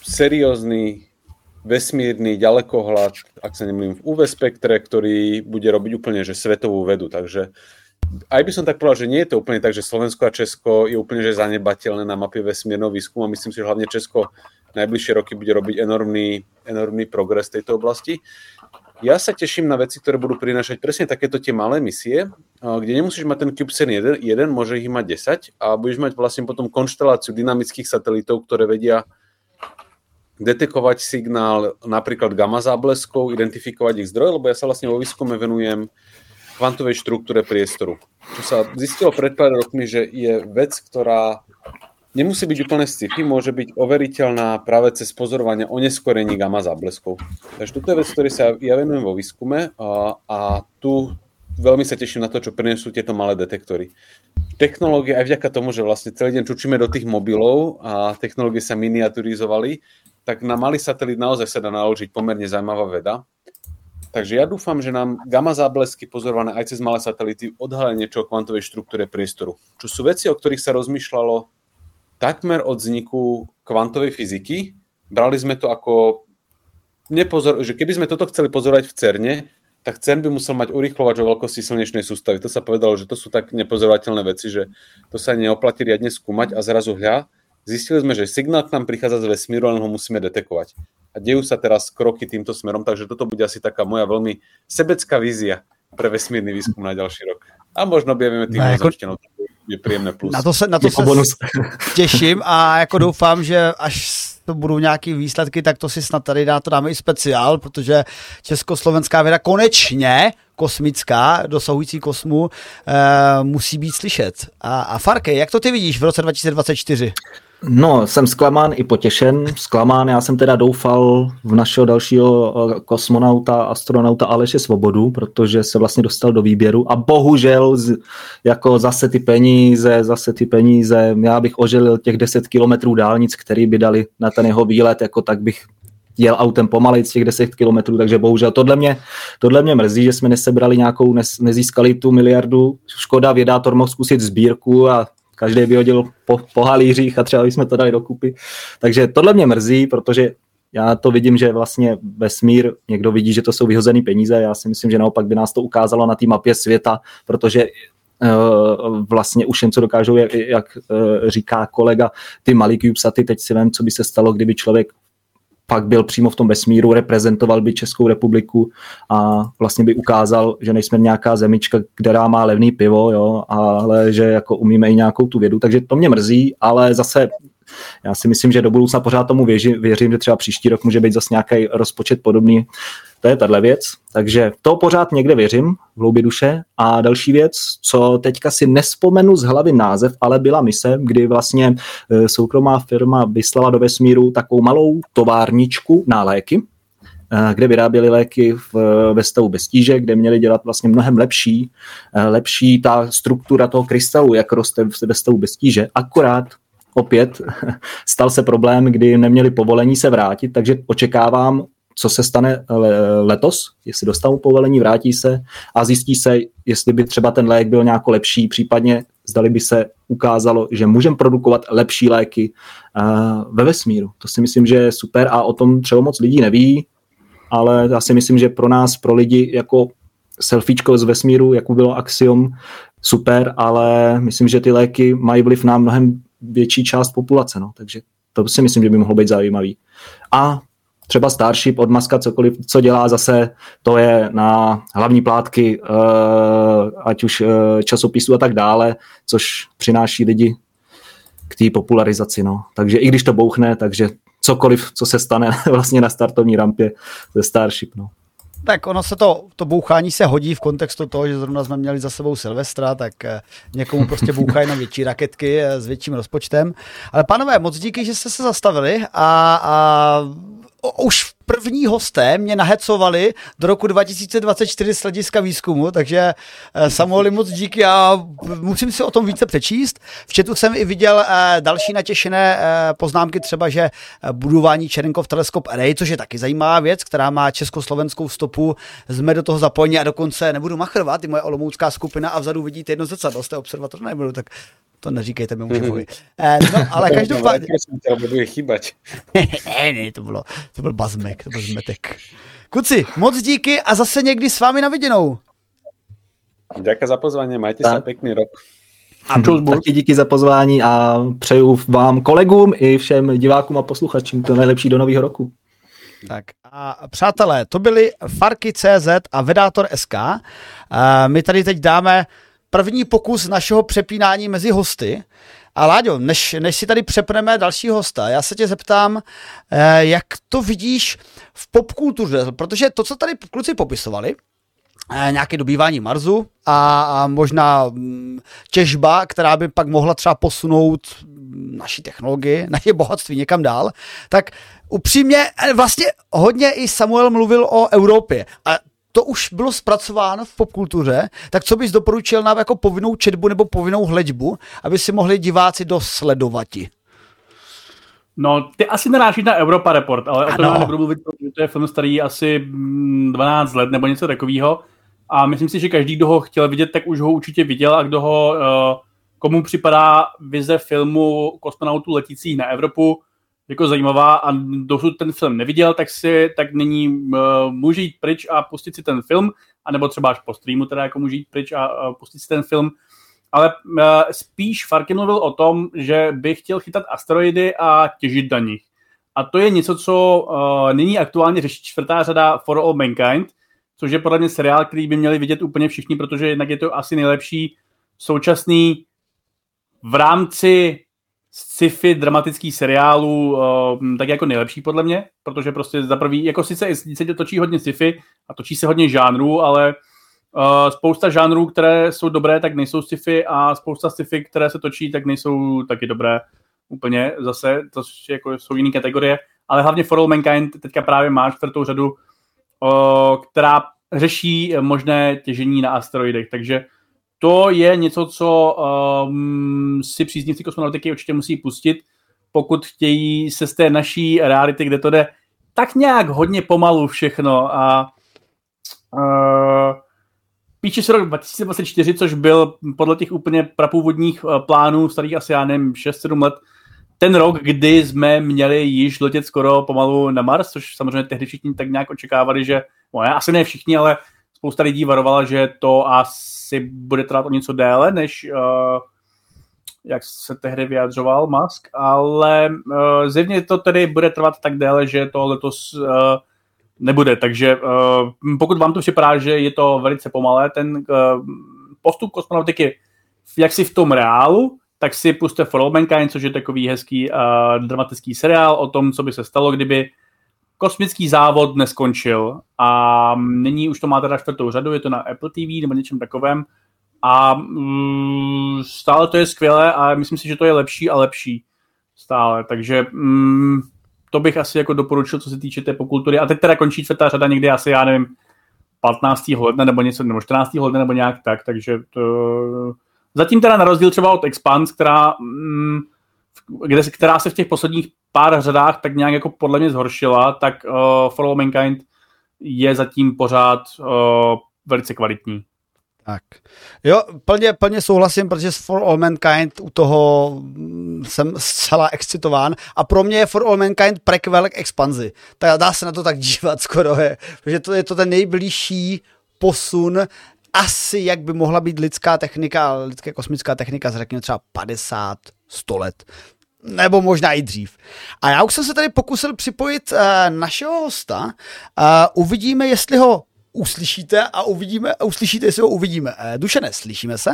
seriózny vesmírny ďalekohľad, ak sa nemýlim, v UV spektre, ktorý bude robiť úplne že svetovú vedu. Takže aj by som tak povedal, že nie je to úplne tak, že Slovensko a Česko je úplne že zanebateľné na mape vesmírneho výskumu a myslím si, že hlavne Česko najbližšie roky bude robiť enormný, enormný progres v tejto oblasti. Ja sa teším na veci, ktoré budú prinášať presne takéto tie malé misie, kde nemusíš mať ten CubeSat 1, jeden, môže ich mať 10 a budeš mať vlastne potom konšteláciu dynamických satelitov, ktoré vedia detekovať signál napríklad gamma zábleskov, identifikovať ich zdroj, lebo ja sa vlastne vo výskume venujem kvantovej štruktúre priestoru. Čo sa zistilo pred pár rokmi, že je vec, ktorá nemusí byť úplne sci-fi, môže byť overiteľná práve cez pozorovanie oneskorení gamma zábleskov. Takže toto je vec, ktorý sa ja venujem vo výskume a, a tu veľmi sa teším na to, čo prinesú tieto malé detektory. Technológie, aj vďaka tomu, že vlastne celý deň čučíme do tých mobilov a technológie sa miniaturizovali, tak na malý satelit naozaj sa dá naložiť pomerne zaujímavá veda. Takže ja dúfam, že nám gamma záblesky pozorované aj cez malé satelity odhalia niečo o kvantovej štruktúre priestoru. Čo sú veci, o ktorých sa rozmýšľalo takmer od vzniku kvantovej fyziky. Brali sme to ako nepozor, že keby sme toto chceli pozorovať v CERNE, tak CERN by musel mať urýchlovač o veľkosti slnečnej sústavy. To sa povedalo, že to sú tak nepozorovateľné veci, že to sa neoplatí riadne skúmať a zrazu hľa, zistili sme, že signál k nám prichádza z vesmíru, len ho musíme detekovať. A dejú sa teraz kroky týmto smerom, takže toto bude asi taká moja veľmi sebecká vízia pre vesmírny výskum na ďalší rok. A možno objavíme tým no, je příjemné plus. Na to se, na to se bonus. těším a jako doufám, že až to budou nějaký výsledky, tak to si snad tady dá to dáme i speciál, protože československá věda konečně kosmická, dosahující kosmu, e, musí být slyšet. A, a Farke, jak to ty vidíš v roce 2024? No, jsem zklamán i potěšen. Zklamán, já jsem teda doufal v našeho dalšího eh, kosmonauta, astronauta Aleše Svobodu, protože se vlastně dostal do výběru a bohužel jako zase ty peníze, zase ty peníze, já bych oželil těch 10 kilometrů dálnic, který by dali na ten jeho výlet, jako tak bych jel autem pomalej z těch 10 kilometrů, takže bohužel tohle mě, tohle mě mrzí, že jsme nesebrali nějakou, ne, nezískali tu miliardu. Škoda, vědátor mohl zkusit sbírku a každý vyhodil po, po halířích a třeba jsme to dali dokupy. Takže tohle mě mrzí, protože já to vidím, že vlastně vesmír, někdo vidí, že to jsou vyhozené peníze, já si myslím, že naopak by nás to ukázalo na té mapě světa, protože uh, vlastně už jen co dokážou, jak, jak uh, říká kolega, ty malý CubeSaty, teď si vím, co by se stalo, kdyby člověk pak byl přímo v tom vesmíru, reprezentoval by Českou republiku a vlastně by ukázal, že nejsme nějaká zemička, která má levný pivo, jo, ale že jako umíme i nějakou tu vědu, takže to mě mrzí, ale zase já si myslím, že do budoucna pořád tomu věřím, věřím, že třeba příští rok může být zase nějaký rozpočet podobný to je tahle věc. Takže to pořád někde věřím v hloubi duše. A další věc, co teďka si nespomenu z hlavy název, ale byla mise, kdy vlastně e, soukromá firma vyslala do vesmíru takovou malou továrničku na léky, e, kde vyráběli léky v, ve stavu bez tíže, kde měli dělat vlastně mnohem lepší, e, lepší ta struktura toho krystalu, jak roste ve stavu bez tíže. Akorát opět stal se problém, kdy neměli povolení se vrátit, takže očekávám co se stane letos, jestli dostanou povolení, vrátí se a zjistí se, jestli by třeba ten lék byl nějak lepší, případně zdali by se ukázalo, že můžeme produkovat lepší léky ve vesmíru. To si myslím, že je super a o tom třeba moc lidí neví, ale já si myslím, že pro nás, pro lidi jako selfiečko z vesmíru, jako bylo Axiom, super, ale myslím, že ty léky mají vliv na mnohem větší část populace, no, takže to si myslím, že by mohlo být zajímavý. A třeba Starship od Maska, cokoliv, co dělá zase, to je na hlavní plátky, eh, ať už eh, časopisů a tak dále, což přináší lidi k té popularizaci. No. Takže i když to bouchne, takže cokoliv, co se stane vlastně na startovní rampě ze Starship. No. Tak ono se to, to bouchání se hodí v kontextu toho, že zrovna jsme měli za sebou Silvestra, tak eh, někomu prostě bouchají na větší raketky s větším rozpočtem. Ale panové, moc díky, že jste se zastavili a, a už první hosté mě nahecovali do roku 2024 z hlediska výzkumu, takže eh, Samueli moc díky a musím si o tom více přečíst. V chatu jsem i viděl eh, další natěšené eh, poznámky, třeba, že budování Čerenkov Teleskop Array, což je taky zajímavá věc, která má československou stopu, jsme do toho zapojeni a dokonce nebudu machrovat, i moje olomoucká skupina a vzadu vidíte jedno zrcadlo z té observatoře, nebudu, tak to neříkejte mému šéfovi. Mm-hmm. no, ale každopádně... to bude chýbať. ne, ne, to bylo, to byl bazmek, to byl zmetek. Kuci, moc díky a zase někdy s vámi na viděnou. Děkuji za pozvání, majte tak. se pěkný rok. A taky díky za pozvání a přeju vám kolegům i všem divákům a posluchačům to nejlepší do nového roku. Tak a přátelé, to byly Farky.cz a Vedátor SK. A my tady teď dáme první pokus našeho přepínání mezi hosty. A Láďo, než, než si tady přepneme další hosta, já se tě zeptám, eh, jak to vidíš v popkultuře, protože to, co tady kluci popisovali, eh, nějaké dobývání Marsu a, a možná mm, těžba, která by pak mohla třeba posunout naší technologii, naše bohatství někam dál, tak upřímně eh, vlastně hodně i Samuel mluvil o Evropě. A to už bylo zpracováno v popkultuře, tak co bys doporučil nám jako povinnou četbu nebo povinnou hleďbu, aby si mohli diváci dosledovati? No, ty asi narážíš na Europa Report, ale ano. o tom já nebudu mluvit, protože to je film starý asi 12 mm, let nebo něco takového. A myslím si, že každý, kdo ho chtěl vidět, tak už ho určitě viděl a kdo ho, eh, komu připadá vize filmu kosmonautů letících na Evropu, jako zajímavá a dosud ten film neviděl, tak si tak nyní uh, může jít pryč a pustit si ten film, anebo třeba až po streamu teda jako může jít pryč a uh, pustit si ten film. Ale uh, spíš Farkin mluvil o tom, že by chtěl chytat asteroidy a těžit na nich. A to je něco, co uh, nyní aktuálně řeší čtvrtá řada For All Mankind, což je podle mě seriál, který by měli vidět úplně všichni, protože jednak je to asi nejlepší současný v rámci sci-fi dramatický seriálů uh, tak jako nejlepší podle mě, protože prostě za prvý, jako sice se točí hodně sci-fi a točí se hodně žánrů, ale uh, spousta žánrů, které jsou dobré, tak nejsou sci-fi a spousta sci-fi, které se točí, tak nejsou taky dobré úplně zase, to jako jsou jiné kategorie, ale hlavně For All Mankind teďka právě má čtvrtou řadu, uh, která řeší možné těžení na asteroidech, takže to je něco, co um, si příznivci kosmonautiky určitě musí pustit, pokud chtějí se z té naší reality, kde to jde tak nějak hodně pomalu všechno a uh, píše se rok 2024, což byl podle těch úplně prapůvodních uh, plánů, starých asi, já nevím, 6-7 let, ten rok, kdy jsme měli již letět skoro pomalu na Mars, což samozřejmě tehdy všichni tak nějak očekávali, že, no asi ne všichni, ale spousta lidí varovala, že to asi bude trvat o něco déle, než uh, jak se tehdy vyjadřoval Musk, ale uh, zjevně to tedy bude trvat tak déle, že to letos uh, nebude. Takže uh, pokud vám to připadá, že je to velice pomalé, ten uh, postup kosmonautiky jak si v tom reálu, tak si puste For All Mankind, což je takový hezký uh, dramatický seriál o tom, co by se stalo, kdyby kosmický závod neskončil a nyní už to má teda čtvrtou řadu, je to na Apple TV nebo něčem takovém a mm, stále to je skvělé a myslím si, že to je lepší a lepší stále, takže mm, to bych asi jako doporučil, co se týče té pokultury. A teď teda končí čtvrtá řada někdy asi, já nevím, 15. ledna nebo něco, nebo 14. ledna nebo nějak tak, takže to... Zatím teda na rozdíl třeba od Expans, která, mm, kde, která se v těch posledních pár řadách tak nějak jako podle mě zhoršila, tak uh, All Mankind je zatím pořád uh, velice kvalitní. Tak. Jo, plně, plně souhlasím, protože For All Mankind u toho mm, jsem zcela excitován a pro mě je For All Mankind prequel k expanzi. Tak dá se na to tak dívat skoro, je, protože to je to ten nejbližší posun asi jak by mohla být lidská technika, lidská kosmická technika řekněme třeba 50, 100 let nebo možná i dřív. A já už jsem se tady pokusil připojit uh, našeho hosta. Uh, uvidíme, jestli ho uslyšíte a uvidíme, a uslyšíte, jestli ho uvidíme. Uh, Dušené, slyšíme se?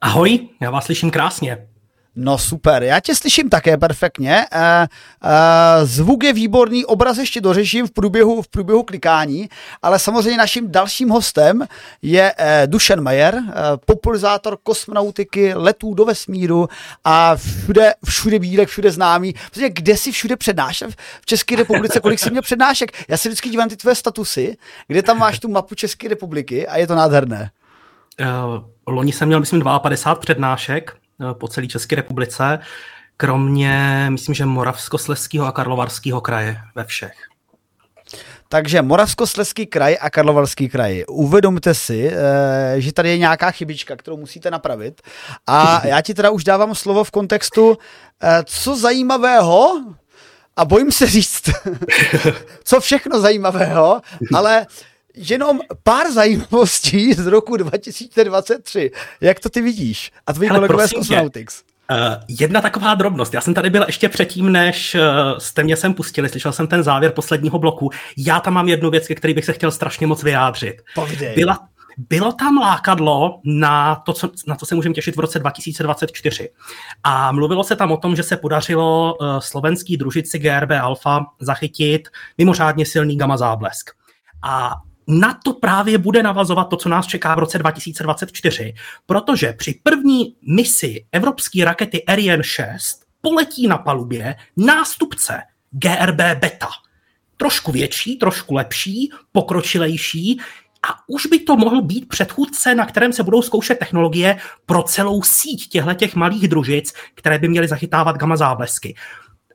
Ahoj, já vás slyším krásně. No super, já tě slyším také perfektně. Uh, uh, zvuk je výborný, obraz ještě dořeším v průběhu, v průběhu klikání, ale samozřejmě naším dalším hostem je uh, Dušan Majer, uh, popularizátor kosmonautiky, letů do vesmíru a všude, všude bílek, všude známý. Protože kde si všude přednášel v České republice, kolik jsi měl přednášek? Já si vždycky dívám ty tvoje statusy, kde tam máš tu mapu České republiky a je to nádherné. Uh, loni jsem měl, myslím, 52 přednášek, po celé České republice, kromě, myslím, že Moravskosleského a Karlovarského kraje ve všech. Takže Moravskosleský kraj a Karlovarský kraj. Uvědomte si, eh, že tady je nějaká chybička, kterou musíte napravit. A já ti teda už dávám slovo v kontextu, eh, co zajímavého, a bojím se říct, co všechno zajímavého, ale jenom pár zajímavostí z roku 2023. Jak to ty vidíš? A tvoji kolegové z Cosmonautics. Uh, jedna taková drobnost. Já jsem tady byl ještě předtím, než uh, jste mě sem pustili. Slyšel jsem ten závěr posledního bloku. Já tam mám jednu věc, ke který bych se chtěl strašně moc vyjádřit. Povídej. Byla, bylo tam lákadlo na to, co, na co se můžeme těšit v roce 2024. A mluvilo se tam o tom, že se podařilo uh, slovenský družici GRB Alpha zachytit mimořádně silný gamma záblesk. A na to právě bude navazovat to, co nás čeká v roce 2024, protože při první misi evropské rakety Ariane 6 poletí na palubě nástupce GRB Beta. Trošku větší, trošku lepší, pokročilejší, a už by to mohl být předchůdce, na kterém se budou zkoušet technologie pro celou síť těchto malých družic, které by měly zachytávat gamma záblesky.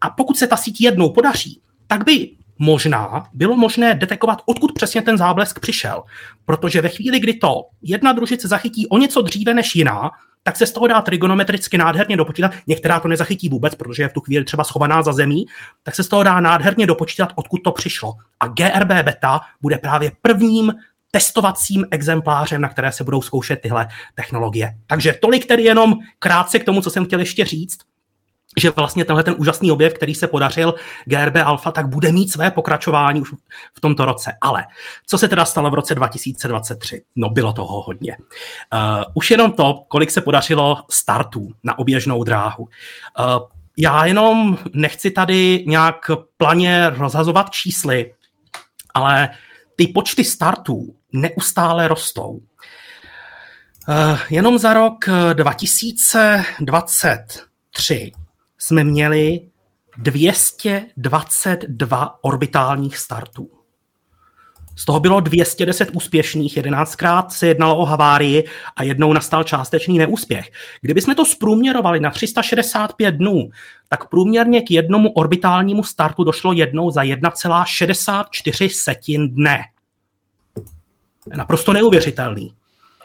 A pokud se ta síť jednou podaří, tak by možná bylo možné detekovat, odkud přesně ten záblesk přišel. Protože ve chvíli, kdy to jedna družice zachytí o něco dříve než jiná, tak se z toho dá trigonometricky nádherně dopočítat. Některá to nezachytí vůbec, protože je v tu chvíli třeba schovaná za zemí, tak se z toho dá nádherně dopočítat, odkud to přišlo. A GRB beta bude právě prvním testovacím exemplářem, na které se budou zkoušet tyhle technologie. Takže tolik tedy jenom krátce k tomu, co jsem chtěl ještě říct že vlastně tenhle ten úžasný objev, který se podařil GRB Alpha, tak bude mít své pokračování už v tomto roce. Ale co se teda stalo v roce 2023? No bylo toho hodně. Uh, už jenom to, kolik se podařilo startů na oběžnou dráhu. Uh, já jenom nechci tady nějak planě rozhazovat čísly, ale ty počty startů neustále rostou. Uh, jenom za rok 2023 jsme měli 222 orbitálních startů. Z toho bylo 210 úspěšných, 11krát se jednalo o havárii a jednou nastal částečný neúspěch. Kdybychom to zprůměrovali na 365 dnů, tak průměrně k jednomu orbitálnímu startu došlo jednou za 1,64 setin dne. Naprosto neuvěřitelný.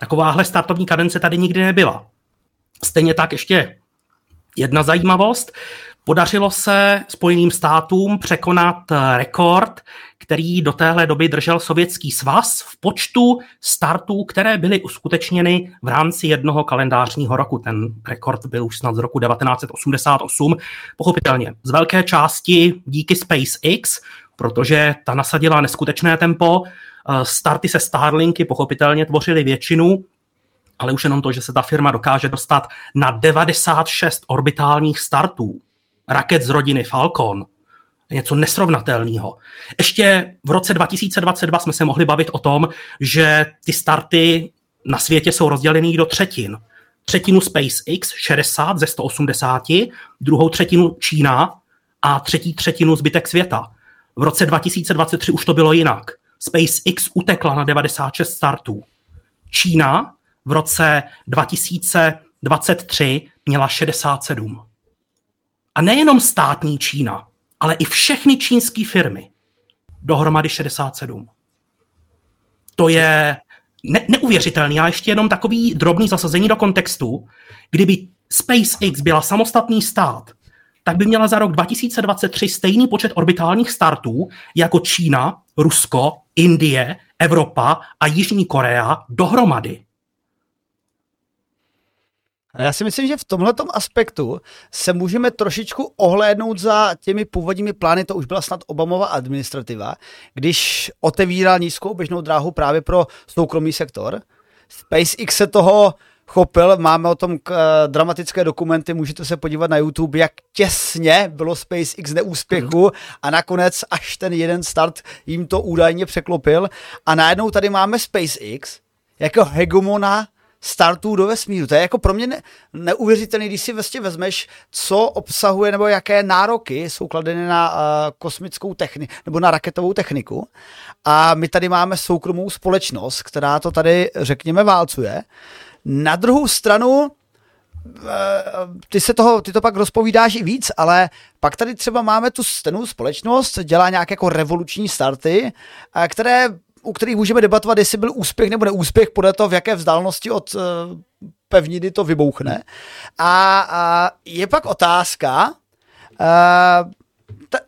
Takováhle startovní kadence tady nikdy nebyla. Stejně tak ještě Jedna zajímavost, podařilo se Spojeným státům překonat eh, rekord, který do téhle doby držel Sovětský svaz v počtu startů, které byly uskutečněny v rámci jednoho kalendářního roku. Ten rekord byl už snad z roku 1988. Pochopitelně z velké části díky SpaceX, protože ta nasadila neskutečné tempo. Eh, starty se Starlinky pochopitelně tvořily většinu, ale už jenom to, že se ta firma dokáže dostat na 96 orbitálních startů raket z rodiny Falcon, něco nesrovnatelného. Ještě v roce 2022 jsme se mohli bavit o tom, že ty starty na světě jsou rozdělený do třetin. Třetinu SpaceX, 60 ze 180, druhou třetinu Čína a třetí třetinu zbytek světa. V roce 2023 už to bylo jinak. SpaceX utekla na 96 startů. Čína v roce 2023 měla 67. A nejenom státní Čína, ale i všechny čínské firmy. Dohromady 67. To je ne- neuvěřitelný. A ještě jenom takový drobný zasazení do kontextu. Kdyby SpaceX byla samostatný stát, tak by měla za rok 2023 stejný počet orbitálních startů jako Čína, Rusko, Indie, Evropa a Jižní Korea dohromady. Já si myslím, že v tomhle aspektu se můžeme trošičku ohlédnout za těmi původními plány, to už byla snad Obamova administrativa, když otevíral nízkou běžnou dráhu právě pro soukromý sektor. SpaceX se toho chopil. Máme o tom k, uh, dramatické dokumenty, můžete se podívat na YouTube, jak těsně bylo SpaceX neúspěchu a nakonec až ten jeden start jim to údajně překlopil. A najednou tady máme SpaceX jako hegemona startů do vesmíru. To je jako pro mě ne, neuvěřitelné, když si vlastně vezmeš, co obsahuje nebo jaké nároky jsou kladeny na uh, kosmickou techniku nebo na raketovou techniku. A my tady máme soukromou společnost, která to tady, řekněme, válcuje. Na druhou stranu, ty se toho, ty to pak rozpovídáš i víc, ale pak tady třeba máme tu stejnou společnost, dělá nějaké jako revoluční starty, které u kterých můžeme debatovat, jestli byl úspěch nebo neúspěch, podle toho, v jaké vzdálenosti od uh, pevniny to vybouchne. A, a je pak otázka, uh,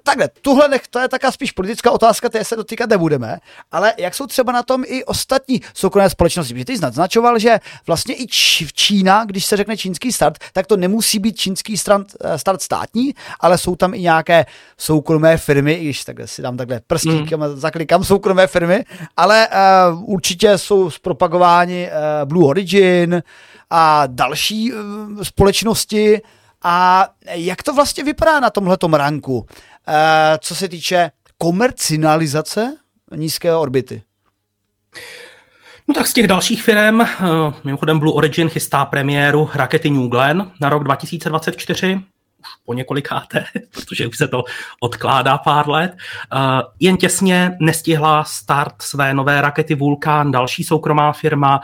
takhle, tuhle nech, to je taká spíš politická otázka, té se dotýkat nebudeme, ale jak jsou třeba na tom i ostatní soukromé společnosti? Protože ty naznačoval, že vlastně i Čína, když se řekne čínský start, tak to nemusí být čínský start, eh, start státní, ale jsou tam i nějaké soukromé firmy, i když takhle si dám takhle prstíkem mm. zaklikám soukromé firmy, ale uh, určitě jsou zpropagováni uh, Blue Origin a další uh, společnosti, a jak to vlastně vypadá na tomhletom ranku, co se týče komercinalizace nízké orbity? No tak z těch dalších firm, uh, mimochodem Blue Origin chystá premiéru rakety New Glenn na rok 2024 už po několikáté, protože už se to odkládá pár let. Uh, jen těsně nestihla start své nové rakety Vulkan další soukromá firma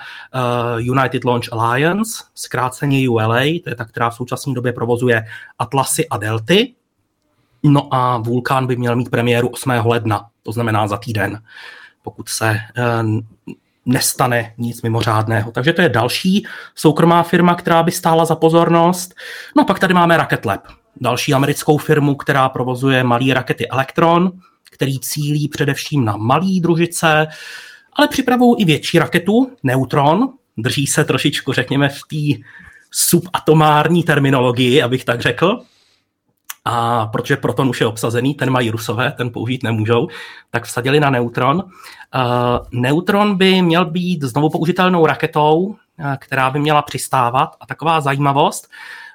United Launch Alliance, zkráceně ULA, to je ta, která v současné době provozuje Atlasy a Delty. No a Vulkan by měl mít premiéru 8. ledna, to znamená za týden, pokud se uh, nestane nic mimořádného. Takže to je další soukromá firma, která by stála za pozornost. No pak tady máme Rocket Lab, další americkou firmu, která provozuje malé rakety Electron, který cílí především na malé družice, ale připravují i větší raketu, Neutron, drží se trošičku, řekněme, v té subatomární terminologii, abych tak řekl. A protože proton už je obsazený, ten mají rusové, ten použít nemůžou, tak vsadili na neutron. Uh, neutron by měl být znovu použitelnou raketou, uh, která by měla přistávat. A taková zajímavost,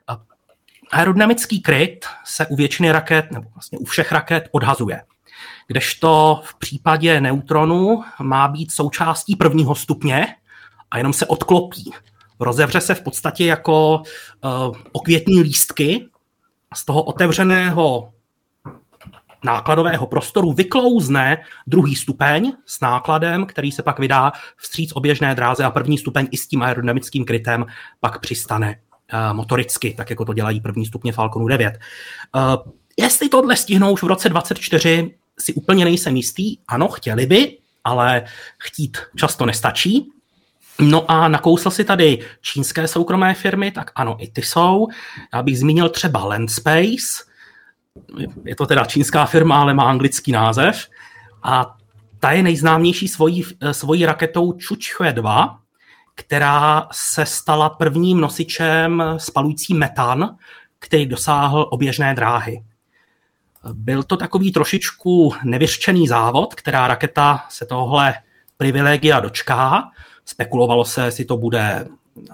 uh, aerodynamický kryt se u většiny raket, nebo vlastně u všech raket odhazuje. Kdežto v případě neutronu má být součástí prvního stupně a jenom se odklopí. Rozevře se v podstatě jako uh, okvětní lístky z toho otevřeného nákladového prostoru vyklouzne druhý stupeň s nákladem, který se pak vydá vstříc oběžné dráze a první stupeň i s tím aerodynamickým krytem pak přistane uh, motoricky, tak jako to dělají první stupně Falconu 9. Uh, jestli tohle stihnou už v roce 24, si úplně nejsem jistý. Ano, chtěli by, ale chtít často nestačí. No a nakousl si tady čínské soukromé firmy, tak ano, i ty jsou. Já bych zmínil třeba Landspace, je to teda čínská firma, ale má anglický název. A ta je nejznámější svojí, svojí raketou Chuchue 2, která se stala prvním nosičem spalující metan, který dosáhl oběžné dráhy. Byl to takový trošičku nevyřčený závod, která raketa se tohle privilegia dočká, Spekulovalo se, jestli to bude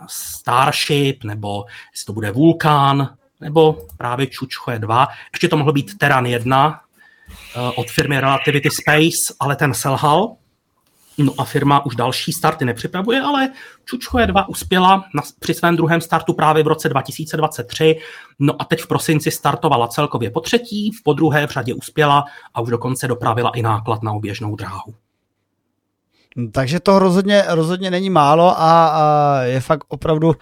Starship, nebo jestli to bude Vulkan, nebo právě Čučchoje 2. Ještě to mohlo být Terran 1 eh, od firmy Relativity Space, ale ten selhal. No a firma už další starty nepřipravuje, ale Čučchoje 2 uspěla na, při svém druhém startu právě v roce 2023. No a teď v prosinci startovala celkově po třetí, v podruhé v řadě uspěla a už dokonce dopravila i náklad na oběžnou dráhu. Takže to rozhodně, rozhodně není málo a, a je fakt opravdu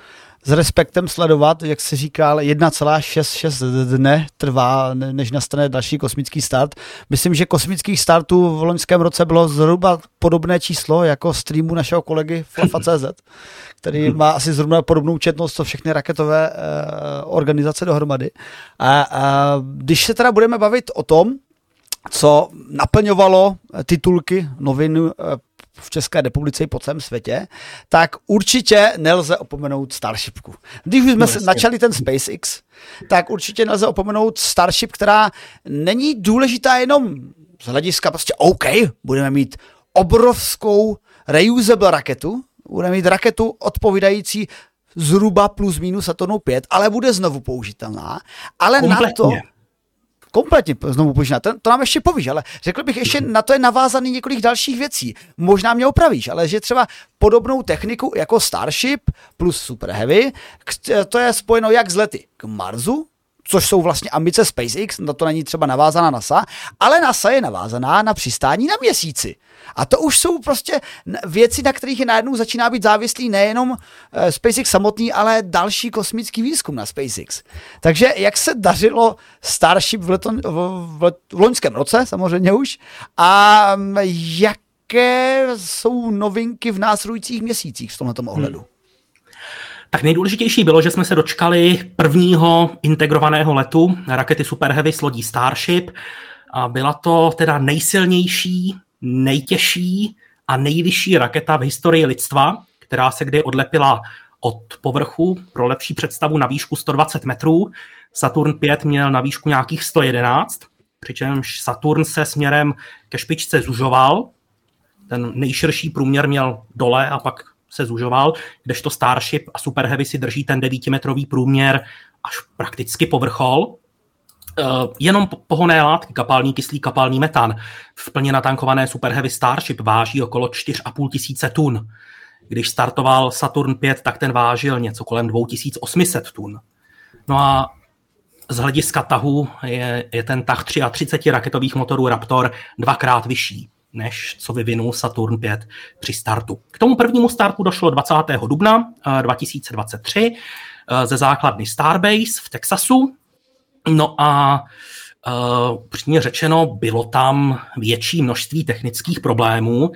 s respektem sledovat, jak se říkal, 1,66 dne trvá, než nastane další kosmický start. Myslím, že kosmických startů v loňském roce bylo zhruba podobné číslo jako streamu našeho kolegy Flafa.cz, který má asi zhruba podobnou četnost, co všechny raketové uh, organizace dohromady. A, a když se teda budeme bavit o tom, co naplňovalo titulky novin eh, v České republice i po celém světě, tak určitě nelze opomenout Starshipku. Když už jsme no, načali ten SpaceX, tak určitě nelze opomenout Starship, která není důležitá jenom z hlediska prostě OK, budeme mít obrovskou reusable raketu, budeme mít raketu odpovídající zhruba plus minus Saturnu 5, ale bude znovu použitelná. Ale Kompletně. na to kompletně znovu použitelná. To, to nám ještě povíš, ale řekl bych, ještě na to je navázaný několik dalších věcí. Možná mě opravíš, ale že třeba podobnou techniku jako Starship plus Super Heavy, to je spojeno jak z lety k Marsu, což jsou vlastně ambice SpaceX, na to není třeba navázaná NASA, ale NASA je navázaná na přistání na měsíci. A to už jsou prostě věci, na kterých je najednou začíná být závislý nejenom eh, SpaceX samotný, ale další kosmický výzkum na SpaceX. Takže jak se dařilo Starship v, leto, v, v, v loňském roce, samozřejmě už, a mm, jaké jsou novinky v následujících měsících v tomto ohledu? Tak nejdůležitější bylo, že jsme se dočkali prvního integrovaného letu rakety Super Heavy s lodí Starship. A byla to teda nejsilnější, nejtěžší a nejvyšší raketa v historii lidstva, která se kdy odlepila od povrchu pro lepší představu na výšku 120 metrů. Saturn 5 měl na výšku nějakých 111, přičemž Saturn se směrem ke špičce zužoval. Ten nejširší průměr měl dole a pak se zužoval, kdežto Starship a Super Heavy si drží ten 9-metrový průměr až prakticky po vrchol. Uh, jenom po- pohonné látky, kapalný kyslík, kapalný metan v plně natankované Super Heavy Starship váží okolo 4,5 tisíce tun. Když startoval Saturn 5, tak ten vážil něco kolem 2800 tun. No a z hlediska tahu je, je ten tah 33 raketových motorů Raptor dvakrát vyšší než co vyvinul Saturn 5 při startu. K tomu prvnímu startu došlo 20. dubna eh, 2023 eh, ze základny Starbase v Texasu. No a uh, přímě řečeno, bylo tam větší množství technických problémů.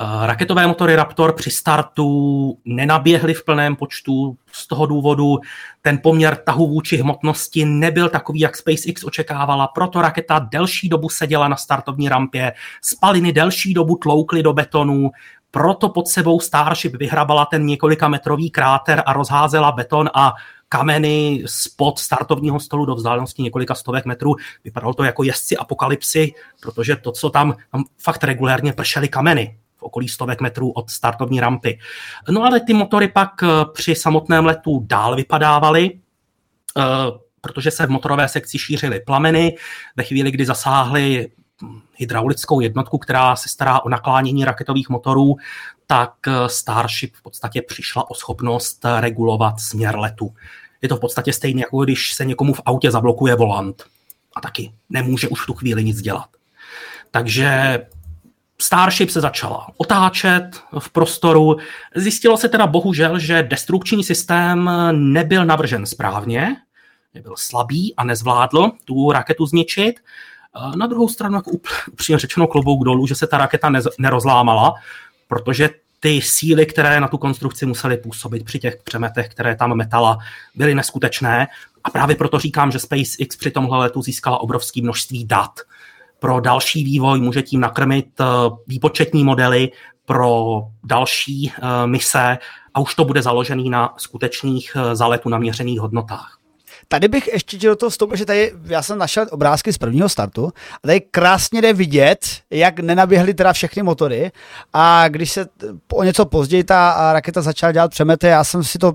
Uh, raketové motory Raptor při startu nenaběhly v plném počtu, z toho důvodu. Ten poměr tahu vůči hmotnosti nebyl takový, jak SpaceX očekávala, proto raketa delší dobu seděla na startovní rampě, spaliny delší dobu tloukly do betonu, proto pod sebou Starship vyhrabala ten několika metrový kráter a rozházela beton a kameny spod startovního stolu do vzdálenosti několika stovek metrů. Vypadalo to jako jezdci apokalypsy, protože to, co tam, tam fakt regulérně pršely kameny okolí stovek metrů od startovní rampy. No ale ty motory pak eh, při samotném letu dál vypadávaly, eh, protože se v motorové sekci šířily plameny. Ve chvíli, kdy zasáhly hydraulickou jednotku, která se stará o naklánění raketových motorů, tak eh, Starship v podstatě přišla o schopnost regulovat směr letu. Je to v podstatě stejné, jako když se někomu v autě zablokuje volant a taky nemůže už v tu chvíli nic dělat. Takže Starship se začala otáčet v prostoru. Zjistilo se teda bohužel, že destrukční systém nebyl navržen správně, byl slabý a nezvládl tu raketu zničit. Na druhou stranu, jako upřímně řečeno klobouk dolů, že se ta raketa nerozlámala, protože ty síly, které na tu konstrukci musely působit při těch přemetech, které tam metala, byly neskutečné. A právě proto říkám, že SpaceX při tomhle letu získala obrovské množství dat. Pro další vývoj může tím nakrmit eh, výpočetní modely pro další eh, mise a už to bude založený na skutečných eh, za letu naměřených hodnotách. Tady bych ještě do toho vstoupil, že tady já jsem našel obrázky z prvního startu a tady krásně jde vidět, jak nenaběhly teda všechny motory a když se o něco později ta raketa začala dělat přemety, já jsem si to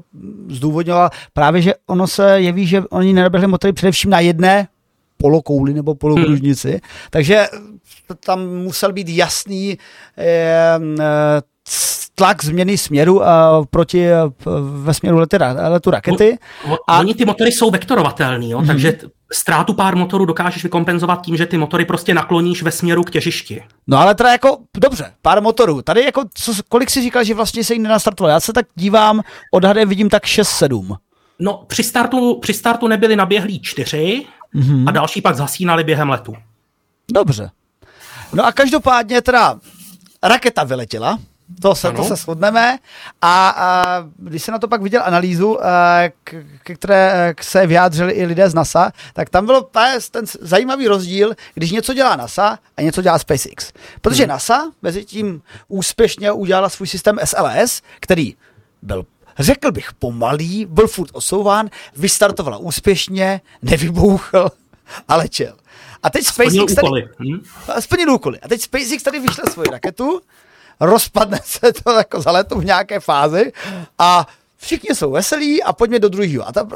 zdůvodňoval právě, že ono se jeví, že oni nenaběhly motory především na jedné polokouli nebo polokružnici, hmm. takže tam musel být jasný eh, tlak změny směru uh, proti uh, ve směru letu, letu rakety. O, a... Oni ty motory jsou vektorovatelný, jo? Mm-hmm. takže ztrátu pár motorů dokážeš vykompenzovat tím, že ty motory prostě nakloníš ve směru k těžišti. No ale teda jako, dobře, pár motorů. Tady jako, co, kolik si říkal, že vlastně se jim nenastartoval? Já se tak dívám, odhadem vidím tak 6-7. No při startu, při startu nebyli naběhlí čtyři mm-hmm. a další pak zasínali během letu. Dobře. No a každopádně teda raketa vyletěla, to se, to se shodneme. A, a když se na to pak viděl analýzu, k, k které se vyjádřili i lidé z NASA, tak tam byl ten zajímavý rozdíl, když něco dělá NASA a něco dělá SpaceX. Protože hmm. NASA mezi tím úspěšně udělala svůj systém SLS, který byl řekl bych pomalý, byl furt osouván, vystartovala úspěšně, nevybouchl a letěl. A teď SpaceX tady, hmm? splnil úkoly. A teď SpaceX tady vyšle svoji raketu, rozpadne se to jako za letu v nějaké fázi a všichni jsou veselí a pojďme do druhého. A ta, uh,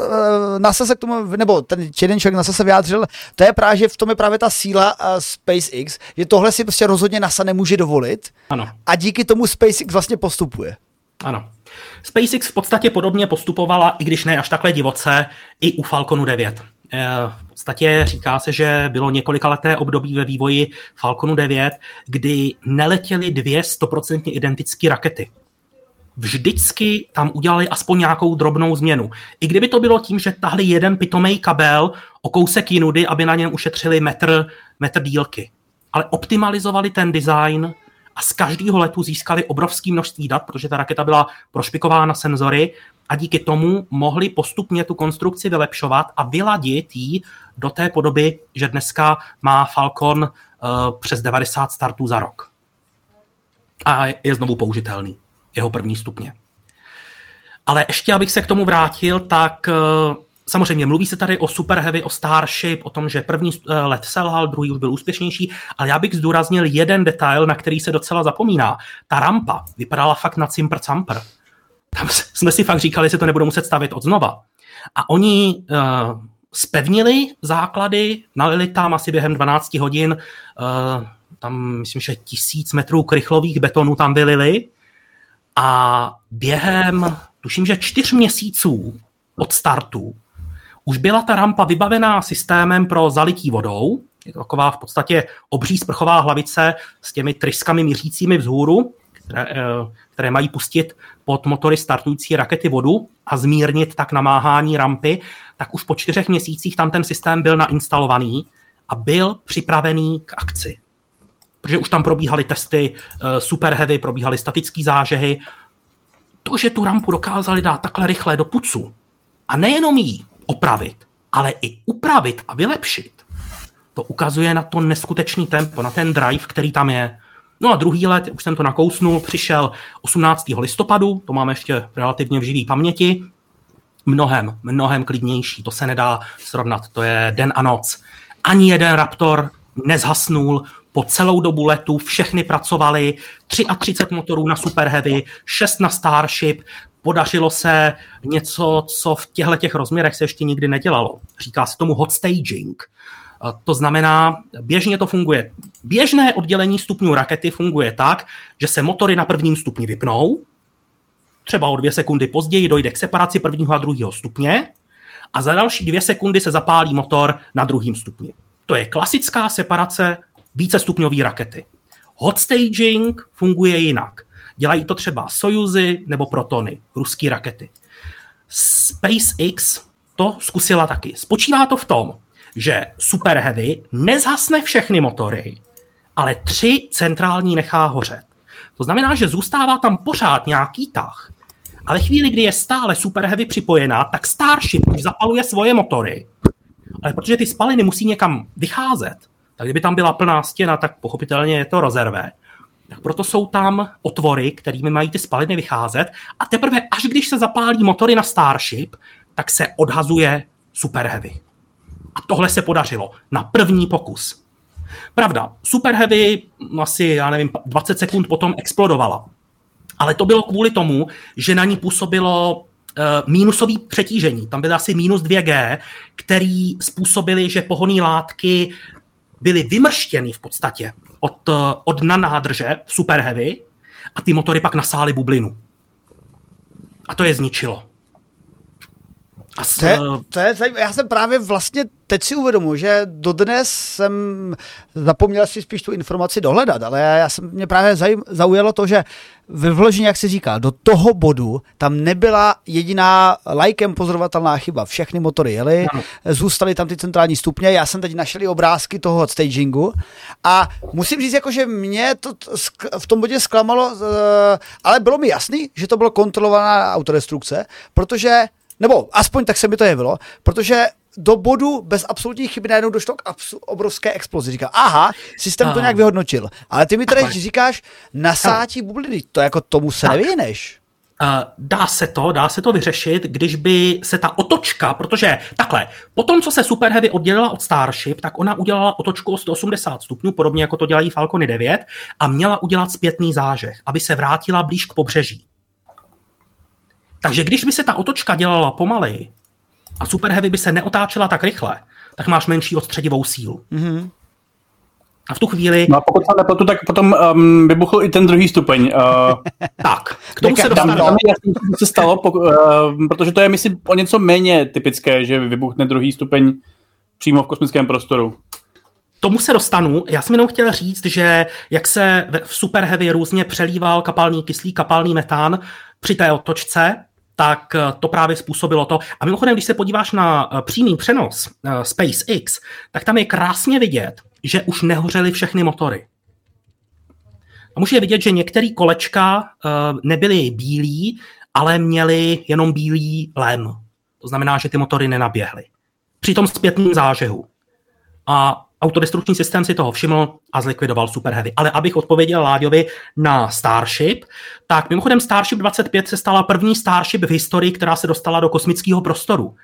NASA se k tomu, nebo ten jeden člověk NASA se vyjádřil, to je právě, že v tom je právě ta síla uh, SpaceX, že tohle si prostě rozhodně NASA nemůže dovolit. Ano. A díky tomu SpaceX vlastně postupuje. Ano. SpaceX v podstatě podobně postupovala, i když ne až takhle divoce, i u Falconu 9. Eh, v podstatě říká se, že bylo několika leté období ve vývoji Falconu 9, kdy neletěly dvě stoprocentně identické rakety. Vždycky tam udělali aspoň nějakou drobnou změnu. I kdyby to bylo tím, že tahli jeden pitomý kabel o kousek jinudy, aby na něm ušetřili metr, metr dílky. Ale optimalizovali ten design a z každého letu získali obrovské množství dat, protože ta raketa byla prošpikována senzory a díky tomu mohli postupně tu konstrukci vylepšovat a vyladit ji do té podoby, že dneska má Falcon uh, přes 90 startů za rok. A je znovu použitelný, jeho první stupně. Ale ještě, abych se k tomu vrátil, tak uh, Samozřejmě mluví se tady o Super Heavy, o Starship, o tom, že první eh, let selhal, druhý už byl úspěšnější, ale já bych zdůraznil jeden detail, na který se docela zapomíná. Ta rampa vypadala fakt na cimpr campr. Tam jsme si fakt říkali, že to nebudou muset stavit od znova. A oni uh, spevnili základy, nalili tam asi během 12 hodin, uh, tam myslím, že tisíc metrů krychlových betonů tam vylili a během, tuším, že čtyř měsíců od startu už byla ta rampa vybavená systémem pro zalití vodou, je to taková v podstatě obří sprchová hlavice s těmi tryskami mířícími vzhůru, které, eh, které mají pustit pod motory startující rakety vodu a zmírnit tak namáhání rampy, tak už po čtyřech měsících tam ten systém byl nainstalovaný a byl připravený k akci. Protože už tam probíhaly testy eh, Super Heavy, probíhaly statické zážehy. To, že tu rampu dokázali dát takhle rychle do pucu a nejenom jí opravit, ale i upravit a vylepšit, to ukazuje na to neskutečný tempo, na ten drive, který tam je. No a druhý let, už jsem to nakousnul, přišel 18. listopadu, to máme ještě relativně v živý paměti, mnohem, mnohem klidnější, to se nedá srovnat, to je den a noc. Ani jeden Raptor nezhasnul, po celou dobu letu všechny pracovali, 33 motorů na Super Heavy, 6 na Starship, podařilo se něco, co v těchto těch rozměrech se ještě nikdy nedělalo. Říká se tomu hot staging. To znamená, běžně to funguje. Běžné oddělení stupňů rakety funguje tak, že se motory na prvním stupni vypnou, třeba o dvě sekundy později dojde k separaci prvního a druhého stupně a za další dvě sekundy se zapálí motor na druhém stupni. To je klasická separace vícestupňové rakety. Hot staging funguje jinak. Dělají to třeba Sojuzy nebo Protony, ruské rakety. SpaceX to zkusila taky. Spočívá to v tom, že Super Heavy nezhasne všechny motory, ale tři centrální nechá hořet. To znamená, že zůstává tam pořád nějaký tah, ale chvíli, kdy je stále Super Heavy připojená, tak Starship už zapaluje svoje motory. Ale protože ty spaliny musí někam vycházet, tak kdyby tam byla plná stěna, tak pochopitelně je to rezervé tak proto jsou tam otvory, kterými mají ty spaliny vycházet a teprve až když se zapálí motory na Starship, tak se odhazuje Super Heavy. A tohle se podařilo na první pokus. Pravda, Super Heavy asi, já nevím, 20 sekund potom explodovala. Ale to bylo kvůli tomu, že na ní působilo uh, mínusový přetížení. Tam byly asi minus 2G, který způsobili, že pohonné látky byly vymrštěny v podstatě od, od na nádrže Super Heavy a ty motory pak nasály bublinu. A to je zničilo. A to je, to je zajímavé. Já jsem právě vlastně teď si uvědomuji, že dodnes jsem zapomněl si spíš tu informaci dohledat, ale já jsem, mě právě zajím, zaujalo to, že ve vložení, jak se říká, do toho bodu tam nebyla jediná lajkem pozorovatelná chyba. Všechny motory jely, no. zůstaly tam ty centrální stupně. Já jsem teď našel i obrázky toho stagingu a musím říct, jako, že mě to v tom bodě zklamalo, eh, ale bylo mi jasný, že to bylo kontrolovaná autodestrukce, protože nebo aspoň tak se mi to jevilo, protože do bodu bez absolutní chyby najednou došlo k absu- obrovské explozi. Říká, aha, systém aha. to nějak vyhodnotil. Ale ty mi tady říkáš, nasátí bubliny, to jako tomu se tak. nevyhneš. Uh, dá se to, dá se to vyřešit, když by se ta otočka, protože takhle, po tom, co se Super Heavy oddělila od Starship, tak ona udělala otočku o 180 stupňů, podobně jako to dělají Falcony 9, a měla udělat zpětný zážeh, aby se vrátila blíž k pobřeží. Takže když by se ta otočka dělala pomaleji a Super Heavy by se neotáčela tak rychle, tak máš menší odstředivou sílu. Mm-hmm. A v tu chvíli... No a pokud se nepletu, tak potom um, vybuchl i ten druhý stupeň. Uh, tak, k tomu se dostane. Tam, tam co se stalo, po, uh, protože to je, myslím, o něco méně typické, že vybuchne druhý stupeň přímo v kosmickém prostoru. Tomu se dostanu. Já jsem jenom chtěl říct, že jak se v Super Heavy různě přelíval kapalný kyslík, kapalný metán při té otočce, tak eh, to právě způsobilo to. A mimochodem, když se podíváš na eh, přímý přenos eh, SpaceX, tak tam je krásně vidět, že už nehořely všechny motory. A může vidět, že některé kolečka nebyly bílí, ale měly jenom bílý lem. To znamená, že ty motory nenaběhly. Při tom zpětném zážehu. A autodestrukční systém si toho všiml a zlikvidoval Super Heavy. Ale abych odpověděl Láďovi na Starship, tak mimochodem Starship 25 se stala první Starship v historii, která se dostala do kosmického prostoru.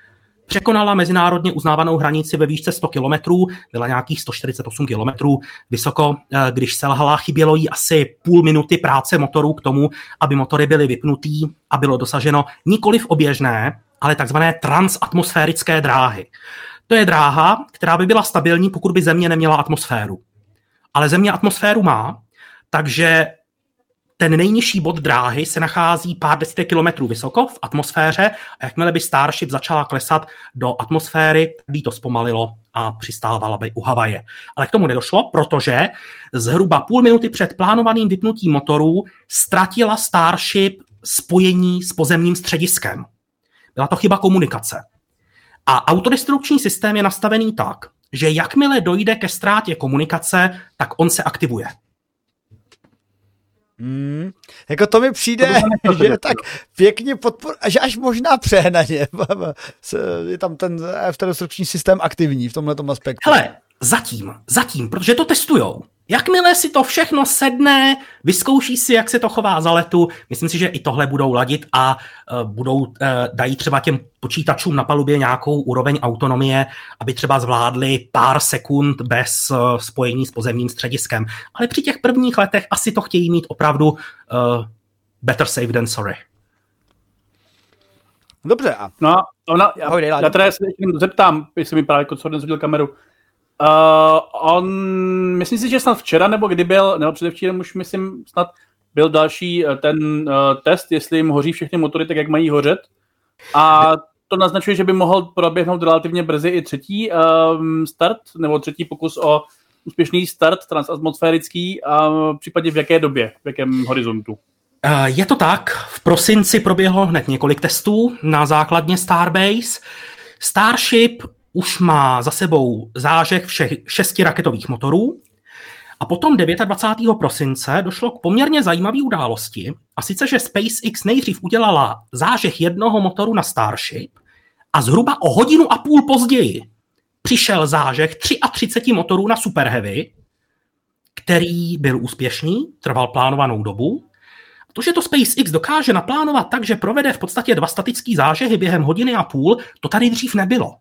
Překonala mezinárodně uznávanou hranici ve výšce 100 km, byla nějakých 148 km vysoko, eh, když selhala, chybělo jí asi půl minuty práce motorů k tomu, aby motory byly vypnutý a bylo dosaženo nikoli v oběžné, ale takzvané transatmosférické dráhy. To je dráha, která by byla stabilní, pokud by Země neměla atmosféru. Ale Země atmosféru má, takže ten nejnižší bod dráhy se nachází pár desítek kilometrů vysoko v atmosféře a jakmile by Starship začala klesat do atmosféry, by to zpomalilo a přistávala by u Havaje. Ale k tomu nedošlo, protože zhruba půl minuty před plánovaným vypnutím motorů ztratila Starship spojení s pozemním střediskem. Byla to chyba komunikace. A autodestrukční systém je nastavený tak, že jakmile dojde ke ztrátě komunikace, tak on se aktivuje. Hmm, jako to mi přijde, to že tak pěkně podpor, že až možná přehnaně je tam ten autodestrukční systém aktivní v tomhle aspektu. Hele, zatím, zatím, protože to testujou. Jakmile si to všechno sedne, vyzkouší si, jak se to chová za letu, myslím si, že i tohle budou ladit a uh, budou uh, dají třeba těm počítačům na palubě nějakou úroveň autonomie, aby třeba zvládli pár sekund bez uh, spojení s pozemním střediskem. Ale při těch prvních letech asi to chtějí mít opravdu uh, better safe than sorry. Dobře. A... No ona, já, já teda se zeptám, jestli mi právě co dnes kameru. Uh, on, myslím si, že snad včera, nebo kdy byl, nebo předevčírem už myslím, snad byl další uh, ten uh, test, jestli jim hoří všechny motory tak, jak mají hořet. A to naznačuje, že by mohl proběhnout relativně brzy i třetí um, start, nebo třetí pokus o úspěšný start transatmosférický a v případě v jaké době, v jakém horizontu. Je to tak. V prosinci proběhlo hned několik testů na základně Starbase. Starship už má za sebou zážeh všech šesti raketových motorů. A potom 29. prosince došlo k poměrně zajímavé události, a sice, že SpaceX nejdřív udělala zážeh jednoho motoru na Starship a zhruba o hodinu a půl později přišel zážeh 33 motorů na Super Heavy, který byl úspěšný, trval plánovanou dobu. To, že to SpaceX dokáže naplánovat tak, že provede v podstatě dva statické zážehy během hodiny a půl, to tady dřív nebylo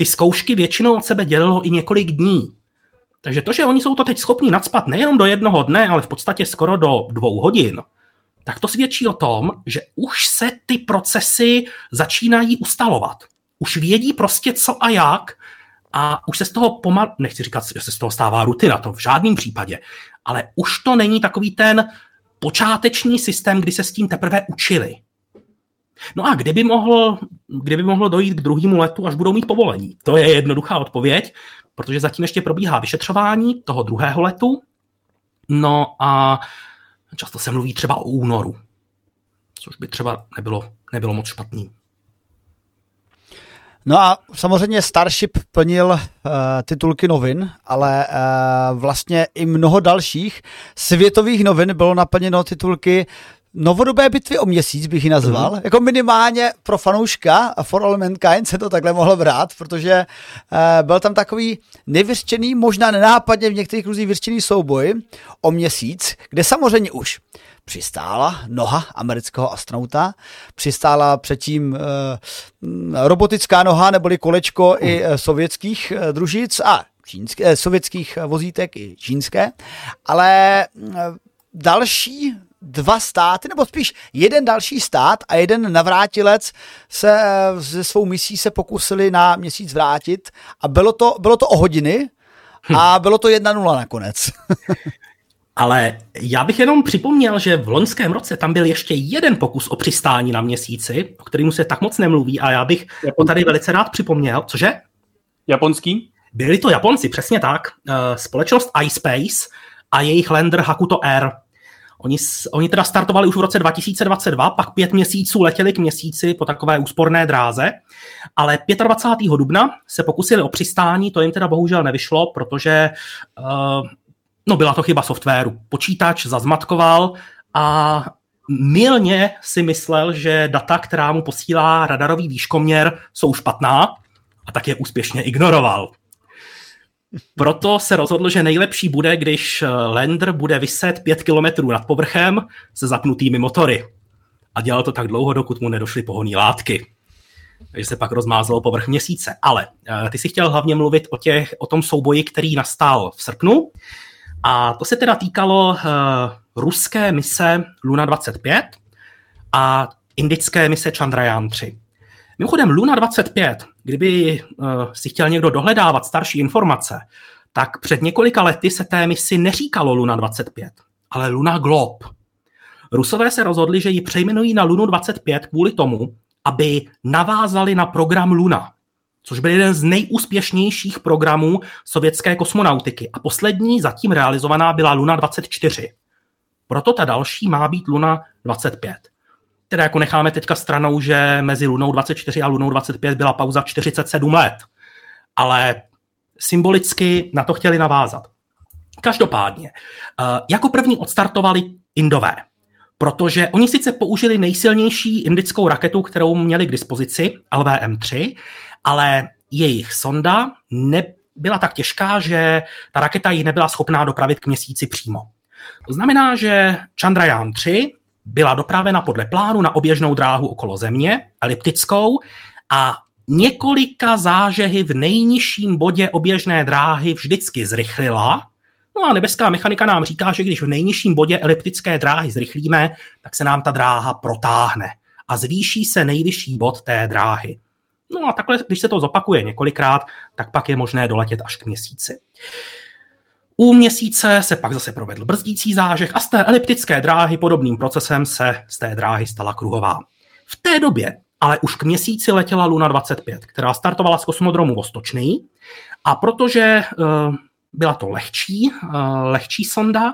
ty zkoušky většinou od sebe dělilo i několik dní. Takže to, že oni jsou to teď schopni nadspat nejenom do jednoho dne, ale v podstatě skoro do dvou hodin, tak to svědčí o tom, že už se ty procesy začínají ustalovat. Už vědí prostě co a jak a už se z toho pomal, nechci říkat, že se z toho stává rutina, to v žádném případě, ale už to není takový ten počáteční systém, kdy se s tím teprve učili. No a kdyby, mohl, kdyby mohlo dojít k druhému letu, až budou mít povolení? To je jednoduchá odpověď, protože zatím ještě probíhá vyšetřování toho druhého letu. No a často se mluví třeba o únoru, což by třeba nebylo, nebylo moc špatný. No a samozřejmě Starship plnil uh, titulky novin, ale uh, vlastně i mnoho dalších světových novin bylo naplněno titulky novodobé bitvy o měsíc bych ji nazval. Mm. Jako minimálně pro fanouška a For All Mankind se to takhle mohlo brát, protože uh, byl tam takový nevyřčený, možná nenápadně v některých kruzích vyřčený souboj o měsíc, kde samozřejmě už přistála noha amerického astronauta, přistála předtím uh, robotická noha neboli kolečko mm. i uh, sovětských uh, družic a čínské, sovětských vozítek i čínské, ale další dva státy, nebo spíš jeden další stát a jeden navrátilec se ze svou misí se pokusili na měsíc vrátit a bylo to, bylo to o hodiny a bylo to 1-0 nakonec. Ale já bych jenom připomněl, že v loňském roce tam byl ještě jeden pokus o přistání na měsíci, o kterým se tak moc nemluví a já bych Japonský. ho tady velice rád připomněl. Cože? Japonský? Byli to Japonci, přesně tak. Eh, společnost iSpace a jejich lander Hakuto Air. Oni, oni teda startovali už v roce 2022, pak pět měsíců letěli k měsíci po takové úsporné dráze, ale 25. dubna se pokusili o přistání, to jim teda bohužel nevyšlo, protože uh, no byla to chyba softwaru. Počítač zazmatkoval a milně si myslel, že data, která mu posílá radarový výškoměr, jsou špatná a tak je úspěšně ignoroval. Proto se rozhodl, že nejlepší bude, když lander bude vyset 5 km nad povrchem se zapnutými motory. A dělal to tak dlouho, dokud mu nedošly pohonné látky. Takže se pak rozmázlo povrch měsíce. Ale ty si chtěl hlavně mluvit o, těch, o tom souboji, který nastal v srpnu. A to se teda týkalo uh, ruské mise Luna 25 a indické mise Chandrayaan 3. Mimochodem Luna 25, kdyby uh, si chtěl někdo dohledávat starší informace, tak před několika lety se té misi neříkalo Luna 25, ale Luna Globe. Rusové se rozhodli, že ji přejmenují na Lunu 25 kvůli tomu, aby navázali na program Luna což byl jeden z nejúspěšnějších programů sovětské kosmonautiky. A poslední zatím realizovaná byla Luna 24. Proto ta další má být Luna 25. Teda jako necháme teďka stranou, že mezi Lunou 24 a Lunou 25 byla pauza 47 let. Ale symbolicky na to chtěli navázat. Každopádně, eh, jako první odstartovali Indové, protože oni sice použili nejsilnější indickou raketu, kterou měli k dispozici, LVM-3, ale jejich sonda nebyla tak těžká, že ta raketa ji nebyla schopná dopravit k měsíci přímo. To znamená, že Chandrayaan 3 byla dopravena podle plánu na oběžnou dráhu okolo Země, eliptickou, a několika zážehy v nejnižším bodě oběžné dráhy vždycky zrychlila. No a nebeská mechanika nám říká, že když v nejnižším bodě eliptické dráhy zrychlíme, tak se nám ta dráha protáhne a zvýší se nejvyšší bod té dráhy. No a takhle, když se to zopakuje několikrát, tak pak je možné doletět až k měsíci. U měsíce se pak zase provedl brzdící zážeh a z té eliptické dráhy podobným procesem se z té dráhy stala kruhová. V té době ale už k měsíci letěla Luna 25, která startovala z kosmodromu Vostočný a protože uh, byla to lehčí, uh, lehčí sonda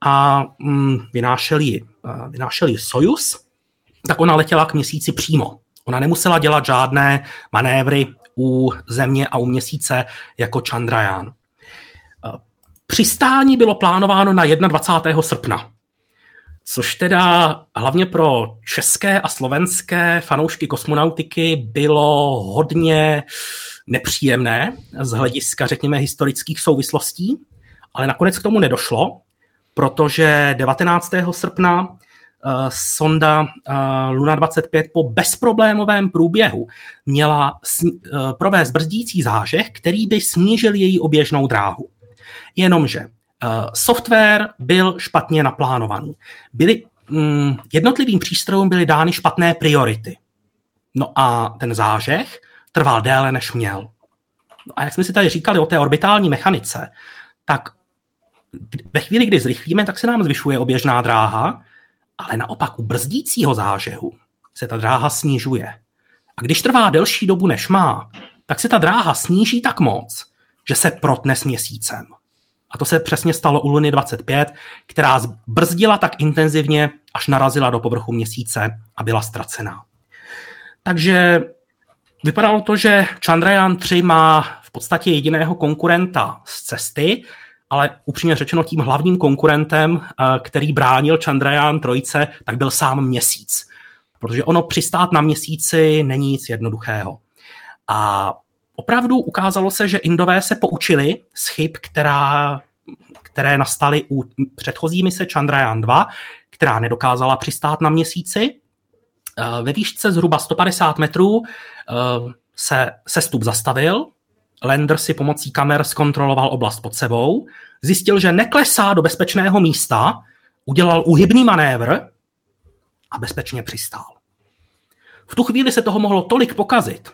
a um, vynášel ji, vynášel ji Sojus, tak ona letěla k měsíci přímo. Ona nemusela dělat žádné manévry u Země a u Měsíce jako Chandrayaan. Přistání bylo plánováno na 21. srpna, což teda hlavně pro české a slovenské fanoušky kosmonautiky bylo hodně nepříjemné z hlediska, řekněme, historických souvislostí, ale nakonec k tomu nedošlo, protože 19. srpna uh, sonda uh, Luna 25 po bezproblémovém průběhu měla uh, provést brzdící zážeh, který by snížil její oběžnou dráhu. Jenomže uh, software byl špatně naplánovaný. Byly, um, jednotlivým přístrojům byly dány špatné priority. No a ten zážeh trval déle, než měl. No a jak jsme si tady říkali o té orbitální mechanice, tak ve chvíli, kdy zrychlíme, tak se nám zvyšuje oběžná dráha, ale naopak u brzdícího zážehu se ta dráha snižuje. A když trvá delší dobu, než má, tak se ta dráha sníží tak moc, že se protne s měsícem. A to se přesně stalo u Luny 25, která brzdila tak intenzivně, až narazila do povrchu měsíce a byla ztracená. Takže vypadalo to, že Chandrayaan 3 má v podstatě jediného konkurenta z cesty, ale upřímně řečeno tím hlavním konkurentem, eh, který bránil Chandrayaan trojce, tak byl sám měsíc. Protože ono přistát na měsíci není nic jednoduchého. A opravdu ukázalo se, že Indové se poučili z chyb, která, které nastaly u předchozí mise Chandrayaan 2, která nedokázala přistát na měsíci. Eh, ve výšce zhruba 150 metrů eh, se sestup zastavil, Lander si pomocí kamer zkontroloval oblast pod sebou, zjistil, že neklesá do bezpečného místa udělal uhybný manévr a bezpečně přistál. V tu chvíli se toho mohlo tolik pokazit,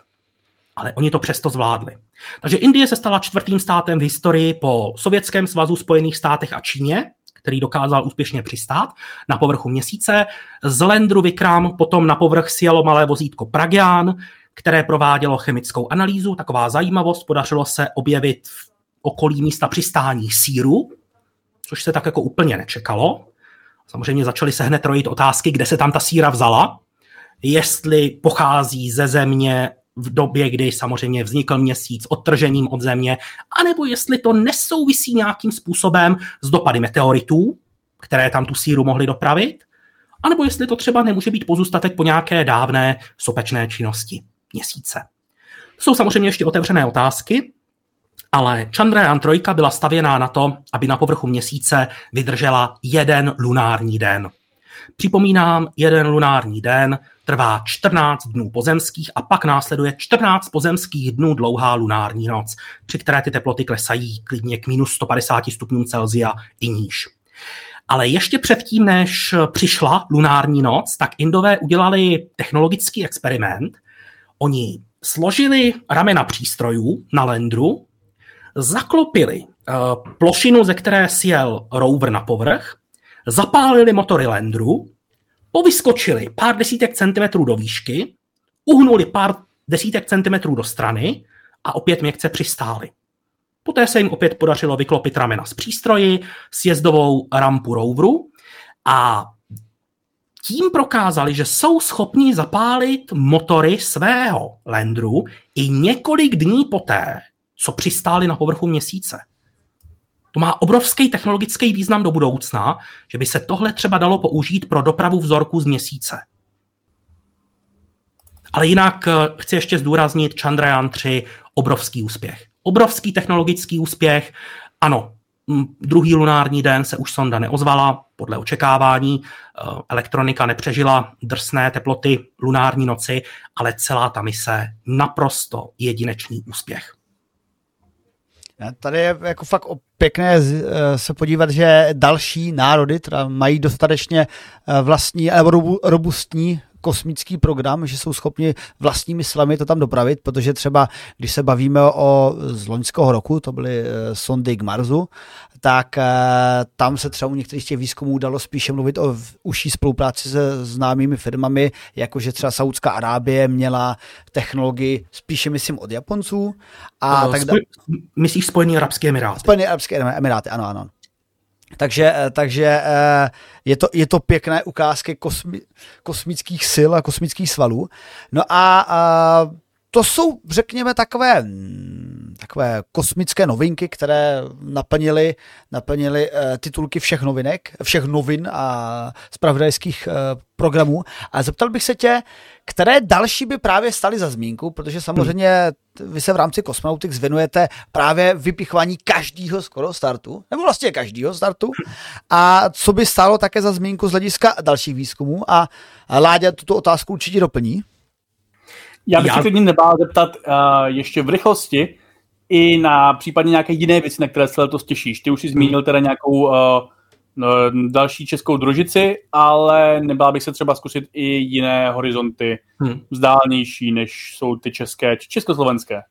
ale oni to přesto zvládli. Takže Indie se stala čtvrtým státem v historii po Sovětském svazu, Spojených státech a Číně, který dokázal úspěšně přistát na povrchu měsíce. Z Landru Vikram potom na povrch sjelo malé vozítko Pragyan, které provádělo chemickou analýzu. Taková zajímavost, podařilo se objevit v okolí místa přistání síru, což se tak jako úplně nečekalo. Samozřejmě začaly se hned rojit otázky, kde se tam ta síra vzala, jestli pochází ze země v době, kdy samozřejmě vznikl měsíc odtržením od země, anebo jestli to nesouvisí nějakým způsobem s dopady meteoritů, které tam tu síru mohly dopravit, anebo jestli to třeba nemůže být pozůstatek po nějaké dávné sopečné činnosti měsíce. Jsou samozřejmě ještě otevřené otázky, ale Chandrayaan 3 byla stavěná na to, aby na povrchu měsíce vydržela jeden lunární den. Připomínám, jeden lunární den trvá 14 dnů pozemských a pak následuje 14 pozemských dnů dlouhá lunární noc, při které ty teploty klesají klidně k minus 150 stupňům Celsia i níž. Ale ještě předtím, než přišla lunární noc, tak Indové udělali technologický experiment. Oni složili ramena přístrojů na Lendru, zaklopili uh, plošinu, ze které sjel rover na povrch, zapálili motory Landru, povyskočili pár desítek centimetrů do výšky, uhnuli pár desítek centimetrů do strany a opět měkce přistáli. Poté se jim opět podařilo vyklopit ramena z přístroji, sjezdovou rampu roveru a tím prokázali, že jsou schopni zapálit motory svého Landru i několik dní poté, co přistáli na povrchu měsíce. To má obrovský technologický význam do budoucna, že by se tohle třeba dalo použít pro dopravu vzorků z měsíce. Ale jinak eh, chci ještě zdůraznit Chandrayaan 3, obrovský úspěch. Obrovský technologický úspěch. Ano, druhý lunární den se už sonda neozvala, podle očekávání. Eh, elektronika nepřežila drsné teploty lunární noci, ale celá ta mise naprosto jedinečný úspěch. Tady je jako fakt pěkné eh, se podívat, že další národy teda mají dostatečně eh, vlastní nebo robustní kosmický program, že jsou schopni vlastními silami to tam dopravit, protože třeba, když se bavíme o z loňského roku, to byly eh, sondy k Marsu, tak eh, tam se třeba u některých těch výzkumů dalo spíše mluvit o užší spolupráci se známými firmami, jakože třeba Saudská Arábie měla technologii spíše, myslím, od Japonců. A no, tak spoj- myslíš Spojené Arabské Emiráty? Spojené Arabské Emiráty, ano, ano. Takže, eh, takže eh, je, to, je to pěkné ukázky kosmi, kosmických sil a kosmických svalů. No a, a to jsou, řekněme, takové, takové kosmické novinky, které naplnily, naplnily uh, titulky všech novinek, všech novin a spravodajských uh, programů. A zeptal bych se tě, které další by právě staly za zmínku, protože samozřejmě vy se v rámci Cosmonautics věnujete právě vypichování každého skoro startu, nebo vlastně každého startu. A co by stálo také za zmínku z hlediska dalších výzkumů? A Láďa tuto otázku určitě doplní. Já bych Já... se klidně nebál zeptat uh, ještě v rychlosti i na případně nějaké jiné věci, na které se letos těšíš. Ty už jsi zmínil teda nějakou uh, no, další českou družici, ale nebál bych se třeba zkusit i jiné horizonty hmm. vzdálnější, než jsou ty české, či československé.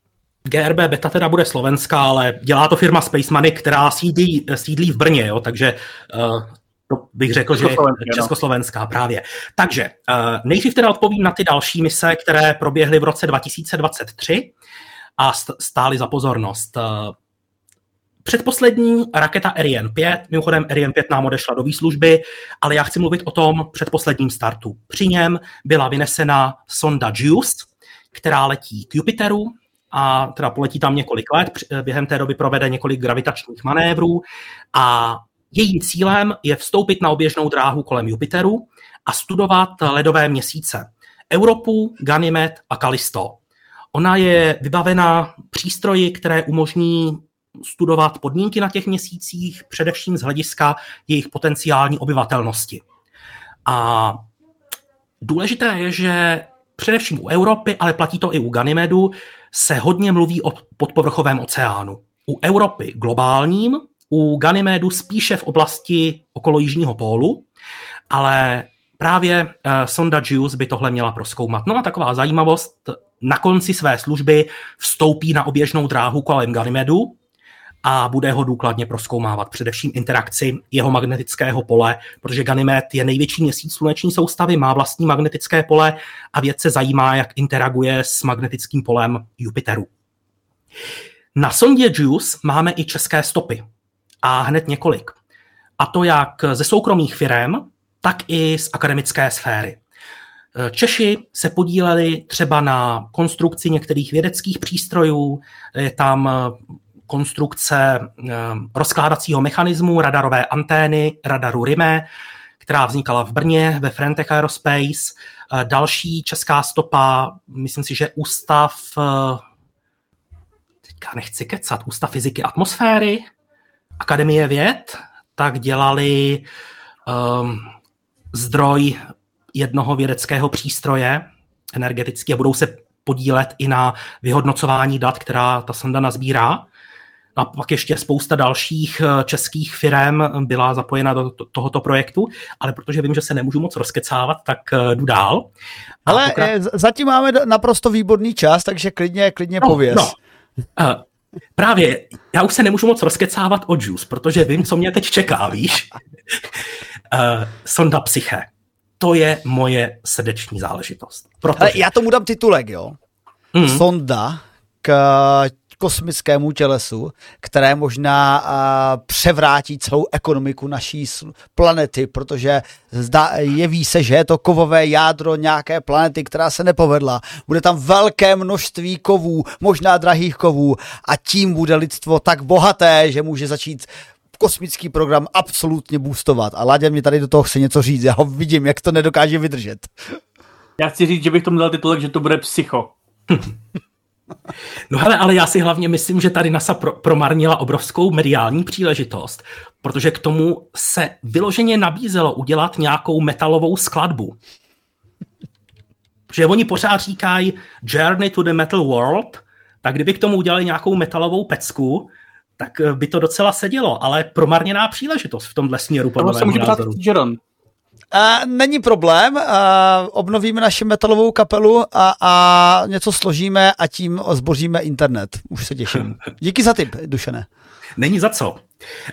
GRB beta teda bude slovenská, ale dělá to firma Space Money, která sídlí, sídlí v Brně, jo, takže uh, to bych řekl, že je československá právě. Takže uh, nejdřív teda odpovím na ty další mise, které proběhly v roce 2023 a stály za pozornost. Uh, Předposlední raketa Ariane 5, mimochodem Ariane 5 nám odešla do výslužby, ale já chci mluvit o tom předposledním startu. Při něm byla vynesena sonda JUICE, která letí k Jupiteru a teda poletí tam několik let, během té doby provede několik gravitačních manévrů a Jejím cílem je vstoupit na oběžnou dráhu kolem Jupiteru a studovat ledové měsíce. Europu, Ganymed a Kalisto. Ona je vybavena přístroji, které umožní studovat podmínky na těch měsících, především z hlediska jejich potenciální obyvatelnosti. A důležité je, že především u Evropy, ale platí to i u Ganymedu, se hodně mluví o podpovrchovém oceánu. U Evropy globálním u Ganymedu spíše v oblasti okolo Jižního pólu, ale právě uh, sonda JUICE by tohle měla proskoumat. No a taková zajímavost, na konci své služby vstoupí na oběžnou dráhu kolem Ganymedu a bude ho důkladně proskoumávat, především interakci jeho magnetického pole, protože Ganymed je největší měsíc sluneční soustavy, má vlastní magnetické pole a věd se zajímá, jak interaguje s magnetickým polem Jupiteru. Na sondě JUICE máme i české stopy a hned několik. A to jak ze soukromých firm, tak i z akademické sféry. Češi se podíleli třeba na konstrukci některých vědeckých přístrojů, je tam konstrukce rozkládacího mechanismu, radarové antény, radaru RIME, která vznikala v Brně ve Frentech Aerospace. Další česká stopa, myslím si, že ústav, teďka nechci kecat, ústav fyziky atmosféry, Akademie věd, tak dělali um, zdroj jednoho vědeckého přístroje energetický a budou se podílet i na vyhodnocování dat, která ta sonda nazbírá. A pak ještě spousta dalších eh, českých firm byla zapojena do tohoto projektu, ale protože vím, že se nemůžu moc rozkecávat, tak eh, jdu dál. Ale pokra... Eh, zatím máme naprosto výborný čas, takže klidně, klidně no, pověz. No. Právě, já už se nemůžu moc rozkecávat o Juice, protože vím, co mě teď čeká, víš? uh, sonda Psyche to je moje srdeční záležitost. Protože... Ale já tomu dám titulek, jo. Mm. Sonda k kosmickému tělesu, které možná převrátí celou ekonomiku naší planety, protože zda, jeví se, že je to kovové jádro nějaké planety, která se nepovedla. Bude tam velké množství kovů, možná drahých kovů a tím bude lidstvo tak bohaté, že může začít kosmický program absolutně boostovat. A Láďa mi tady do toho chce něco říct, já ho vidím, jak to nedokáže vydržet. Já chci říct, že bych tomu dal titulek, že to bude psycho. No hele, ale já si hlavně myslím, že tady NASA pro, promarnila obrovskou mediální příležitost, protože k tomu se vyloženě nabízelo udělat nějakou metalovou skladbu. Protože oni pořád říkají Journey to the Metal World, tak kdyby k tomu udělali nějakou metalovou pecku, tak by to docela sedělo, ale promarněná příležitost v tomhle směru podle mého názoru. Uh, není problém, uh, obnovíme naši metalovou kapelu a, a něco složíme a tím zboříme internet. Už se těším. Díky za tip, Dušené. Není za co.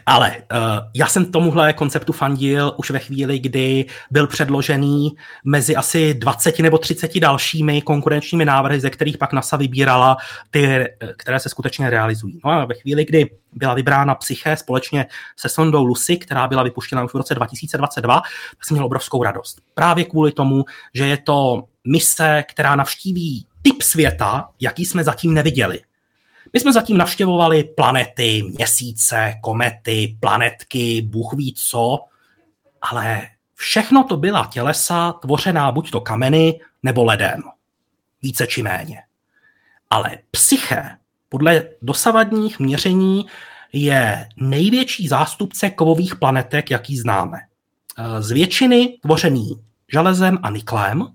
Ale uh, já jsem tomuhle konceptu fandil už ve chvíli, kdy byl předložený mezi asi 20 nebo 30 dalšími konkurenčními návrhy, ze kterých pak NASA vybírala ty, které se skutečně realizují. No a ve chvíli, kdy byla vybrána Psyche společně se sondou Lucy, která byla vypuštěna už v roce 2022, tak jsem měl obrovskou radost. Právě kvůli tomu, že je to mise, která navštíví typ světa, jaký jsme zatím neviděli. My jsme zatím navštěvovali planety, měsíce, komety, planetky, bůh ví co, ale všechno to byla tělesa tvořená buď to kameny nebo ledem. Více či méně. Ale psyché podle dosavadních měření je největší zástupce kovových planetek, jaký známe. Z většiny tvořený železem a niklem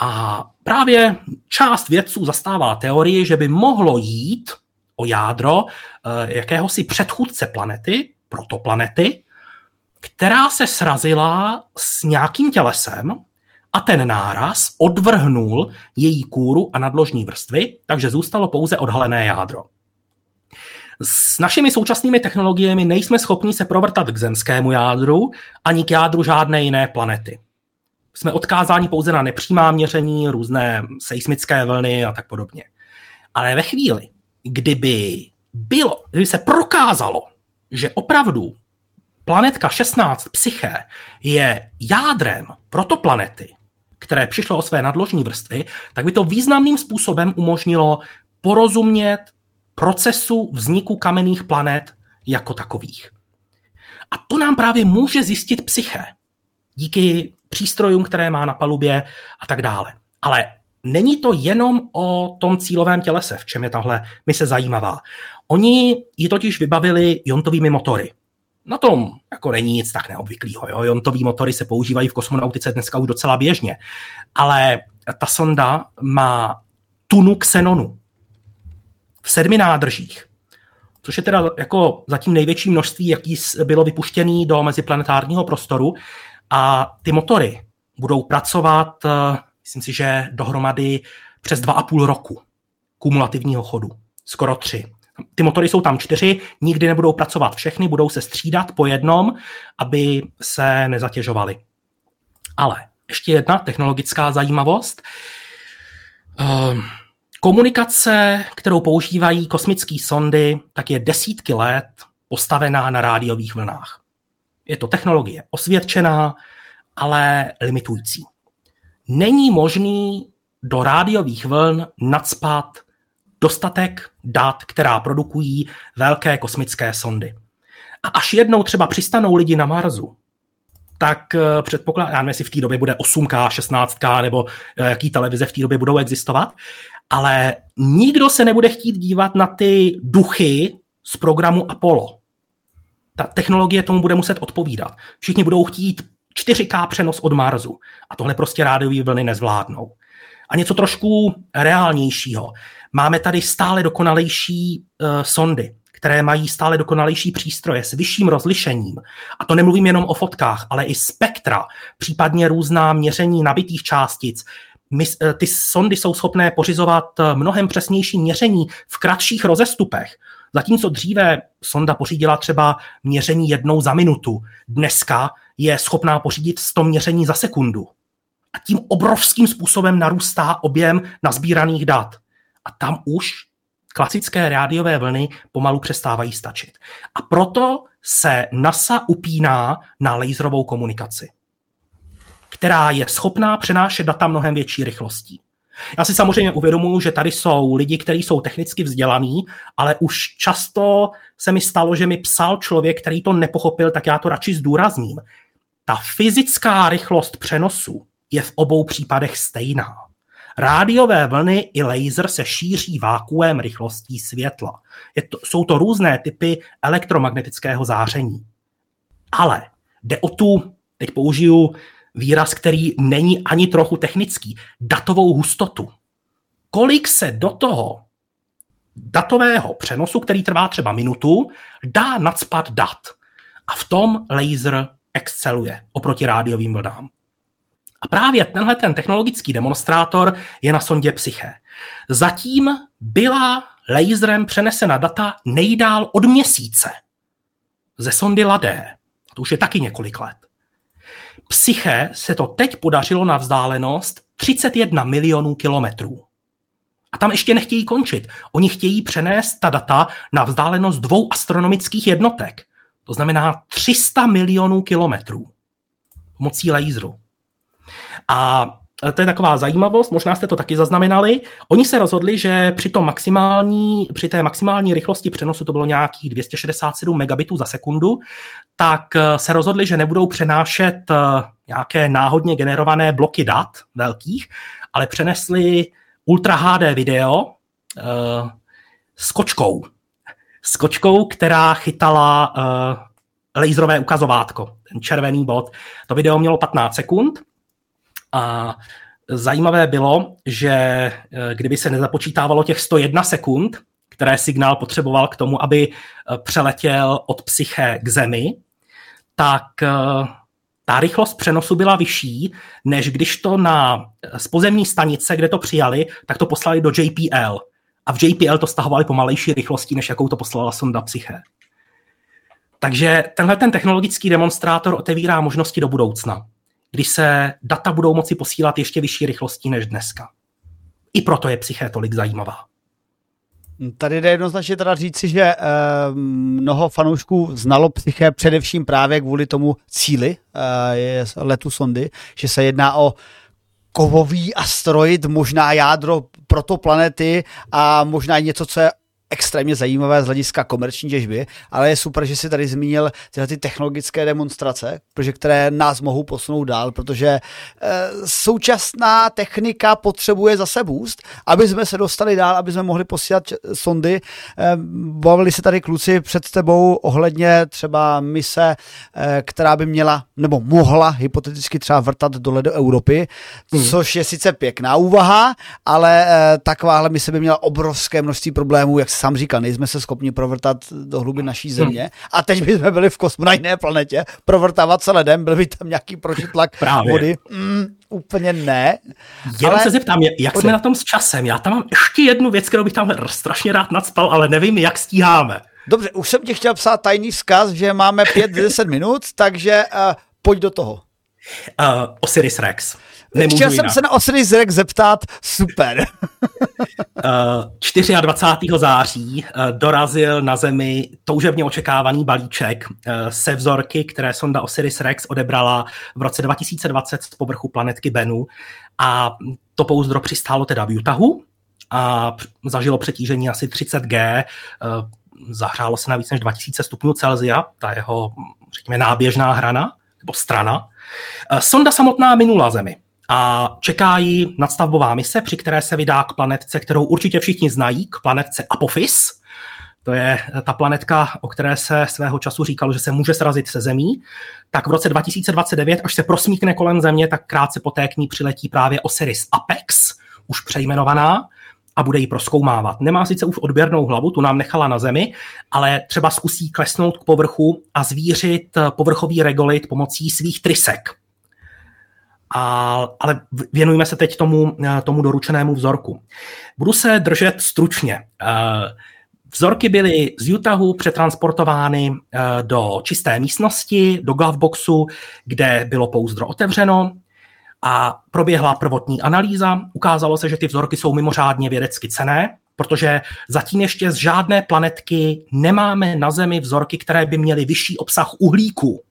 a právě část vědců zastává teorii, že by mohlo jít o jádro eh, jakéhosi předchůdce planety, protoplanety, která se srazila s nějakým tělesem a ten náraz odvrhnul její kůru a nadložní vrstvy, takže zůstalo pouze odhalené jádro. S našimi současnými technologiemi nejsme schopni se provrtat k zemskému jádru ani k jádru žádné jiné planety jsme odkázáni pouze na nepřímá měření, různé seismické vlny a tak podobně. Ale ve chvíli, kdyby bylo, kdyby se prokázalo, že opravdu planetka 16 Psyché je jádrem protoplanety, které přišlo o své nadložní vrstvy, tak by to významným způsobem umožnilo porozumět procesu vzniku kamenných planet jako takových. A to nám právě může zjistit psyché. Díky přístrojům, které má na palubě a tak dále. Ale není to jenom o tom cílovém tělese, v čem je tahle mise zajímavá. Oni ji totiž vybavili jontovými motory. Na tom jako není nic tak neobvyklého. Jo? Jontové motory se používají v kosmonautice dneska už docela běžně. Ale ta sonda má tunu xenonu v sedmi nádržích. což je teda jako zatím největší množství, jaký bylo vypuštěný do meziplanetárního prostoru. A ty motory budou pracovat, eh, myslím si, že dohromady přes dva a půl roku kumulativního chodu. Skoro tři. Ty motory jsou tam čtyři, nikdy nebudou pracovat všechny, budou se střídat po jednom, aby se nezatěžovaly. Ale ještě jedna technologická zajímavost. Ehm, komunikace, kterou používají kosmické sondy, tak je desítky let postavená na rádiových vlnách. Je to technologie osvědčená, ale limitující. Není možný do rádiových vln nadspat dostatek dat, která produkují velké kosmické sondy. A až jednou třeba přistanou lidi na Marsu, tak eh, předpokládám, jestli v té době bude 8K, 16K nebo eh, jaký televize v té době budou existovat, ale nikdo se nebude chtít dívat na ty duchy z programu Apollo. Ta technologie tomu bude muset odpovídat. Všichni budou chtít 4K přenos od Marsu a tohle prostě rádiové vlny nezvládnou. A něco trošku reálnějšího. Máme tady stále dokonalejší uh, sondy, které mají stále dokonalejší přístroje s vyšším rozlišením. A to nemluvím jenom o fotkách, ale i spektra, případně různá měření nabitých částic. My, uh, ty sondy jsou schopné pořizovat eh, mnohem přesnější měření v kratších rozestupech. Zatímco dříve sonda pořídila třeba měření jednou za minutu, dneska je schopná pořídit 100 měření za sekundu. A tím obrovským způsobem narůstá objem nazbíraných dat. A tam už klasické rádiové vlny pomalu přestávají stačit. A proto se NASA upíná na laserovou komunikaci, která je schopná přenášet data mnohem větší rychlostí. Já si samozřejmě uvědomuji, že tady jsou lidi, kteří jsou technicky vzdělaní, ale už často se mi stalo, že mi psal člověk, který to nepochopil, tak já to radši zdůrazním. Ta fyzická rychlost přenosu je v obou případech stejná. Rádiové vlny i laser se šíří vákuem rychlostí světla. Je to, jsou to různé typy elektromagnetického záření. Ale jde o tu, teď použiju výraz, který není ani trochu technický, datovou hustotu. Kolik se do toho datového přenosu, který trvá třeba minutu, dá nadspat dat. A v tom laser exceluje oproti rádiovým vlnám. A právě tenhle ten technologický demonstrátor je na sondě Psyche. Zatím byla laserem přenesena data nejdál od měsíce. Ze sondy Ladé. To už je taky několik let. Psyche se to teď podařilo na vzdálenost 31 milionů kilometrů. A tam ještě nechtějí končit. Oni chtějí přenést ta data na vzdálenost dvou astronomických jednotek. To znamená 300 milionů kilometrů pomocí laseru. A to je taková zajímavost, možná jste to taky zaznamenali. Oni se rozhodli, že při, tom maximální, při té maximální rychlosti přenosu, to bylo nějakých 267 megabitů za sekundu, tak eh, se rozhodli, že nebudou přenášet eh, nějaké náhodně generované bloky dat velkých, ale přenesli Ultra HD video uh, s kočkou. S kočkou, která chytala uh, laserové ukazovátko, ten červený bod. To video mělo 15 sekund a zajímavé bylo, že eh, kdyby se nezapočítávalo těch 101 sekund, které signál potřeboval k tomu, aby eh, přeletěl od psyché k zemi, tak eh, ta rychlost přenosu byla vyšší, než když to na z pozemní stanice, kde to přijali, tak to poslali do JPL. A v JPL to stahovali pomalejší rychlostí, než jakou to poslala sonda Psyche. Takže tenhle ten technologický demonstrátor otevírá možnosti do budoucna kdy se data budou moci posílat ještě vyšší rychlostí než dneska. I proto je psyché tolik zajímavá. Tady jde jednoznačně teda říci, že e, mnoho fanoušků znalo psyché především právě kvůli tomu cíli e, letu sondy, že se jedná o kovový asteroid, možná jádro protoplanety a možná něco, co je extrémně zajímavé z hlediska komerční těžby, ale je super, že si tady zmínil tyhle ty technologické demonstrace, protože které nás mohou posunout dál, protože e, současná technika potřebuje zase boost, aby jsme se dostali dál, aby jsme mohli posílat sondy. E, bavili se tady kluci před tebou ohledně třeba mise, e, která by měla nebo mohla hypoteticky třeba vrtat dole do Evropy, hmm. což je sice pěkná úvaha, ale e, takováhle mise by měla obrovské množství problémů, jak se sám říkal, nejsme se schopni provrtat do hluby naší země. Hmm. A teď bychom byli v kosmu na jiné planetě, provrtávat se ledem, byl by tam nějaký protitlak Právě. vody. Mm, úplně ne. Jenom ale... se zeptám, jak jsme na tom s časem? Já tam mám ještě jednu věc, kterou bych tam strašně rád nadspal, ale nevím, jak stíháme. Dobře, už jsem ti chtěl psát tajný vzkaz, že máme 5-10 minut, takže uh, pojď do toho. Uh, Osiris Rex. Nemůžu Chtěl jinak. jsem se na Osiris Rex zeptat, super. uh, 24. září uh, dorazil na Zemi toužebně očekávaný balíček uh, se vzorky, které sonda Osiris Rex odebrala v roce 2020 z povrchu planetky Bennu a to pouzdro přistálo teda v Utahu a zažilo přetížení asi 30G, uh, zahřálo se na víc než 2000 stupňů Celsia, ta jeho, řekněme, náběžná hrana, nebo strana. Eh, sonda samotná minula Zemi a čeká jí nadstavbová mise, při které se vydá k planetce, kterou určitě všichni znají, k planetce Apophis. To je ta planetka, o které se svého času říkalo, že se může srazit se Zemí. Tak v roce 2029, až se prosmíkne kolem Země, tak krátce poté k ní přiletí právě Osiris Apex, už přejmenovaná, a bude ji proskoumávat. Nemá sice už odběrnou hlavu, tu nám nechala na zemi, ale třeba zkusí klesnout k povrchu a zvířit eh, povrchový regolit pomocí svých trysek. A, ale věnujeme se teď tomu, eh, tomu doručenému vzorku. Budu se držet stručně. Eh, vzorky byly z Utahu přetransportovány do čisté místnosti, do gloveboxu, kde bylo pouzdro otevřeno a proběhla prvotní analýza. Ukázalo se, že ty vzorky jsou mimořádně vědecky cené, protože zatím ještě z žádné planetky nemáme na Zemi vzorky, které by měly vyšší obsah uhlíku.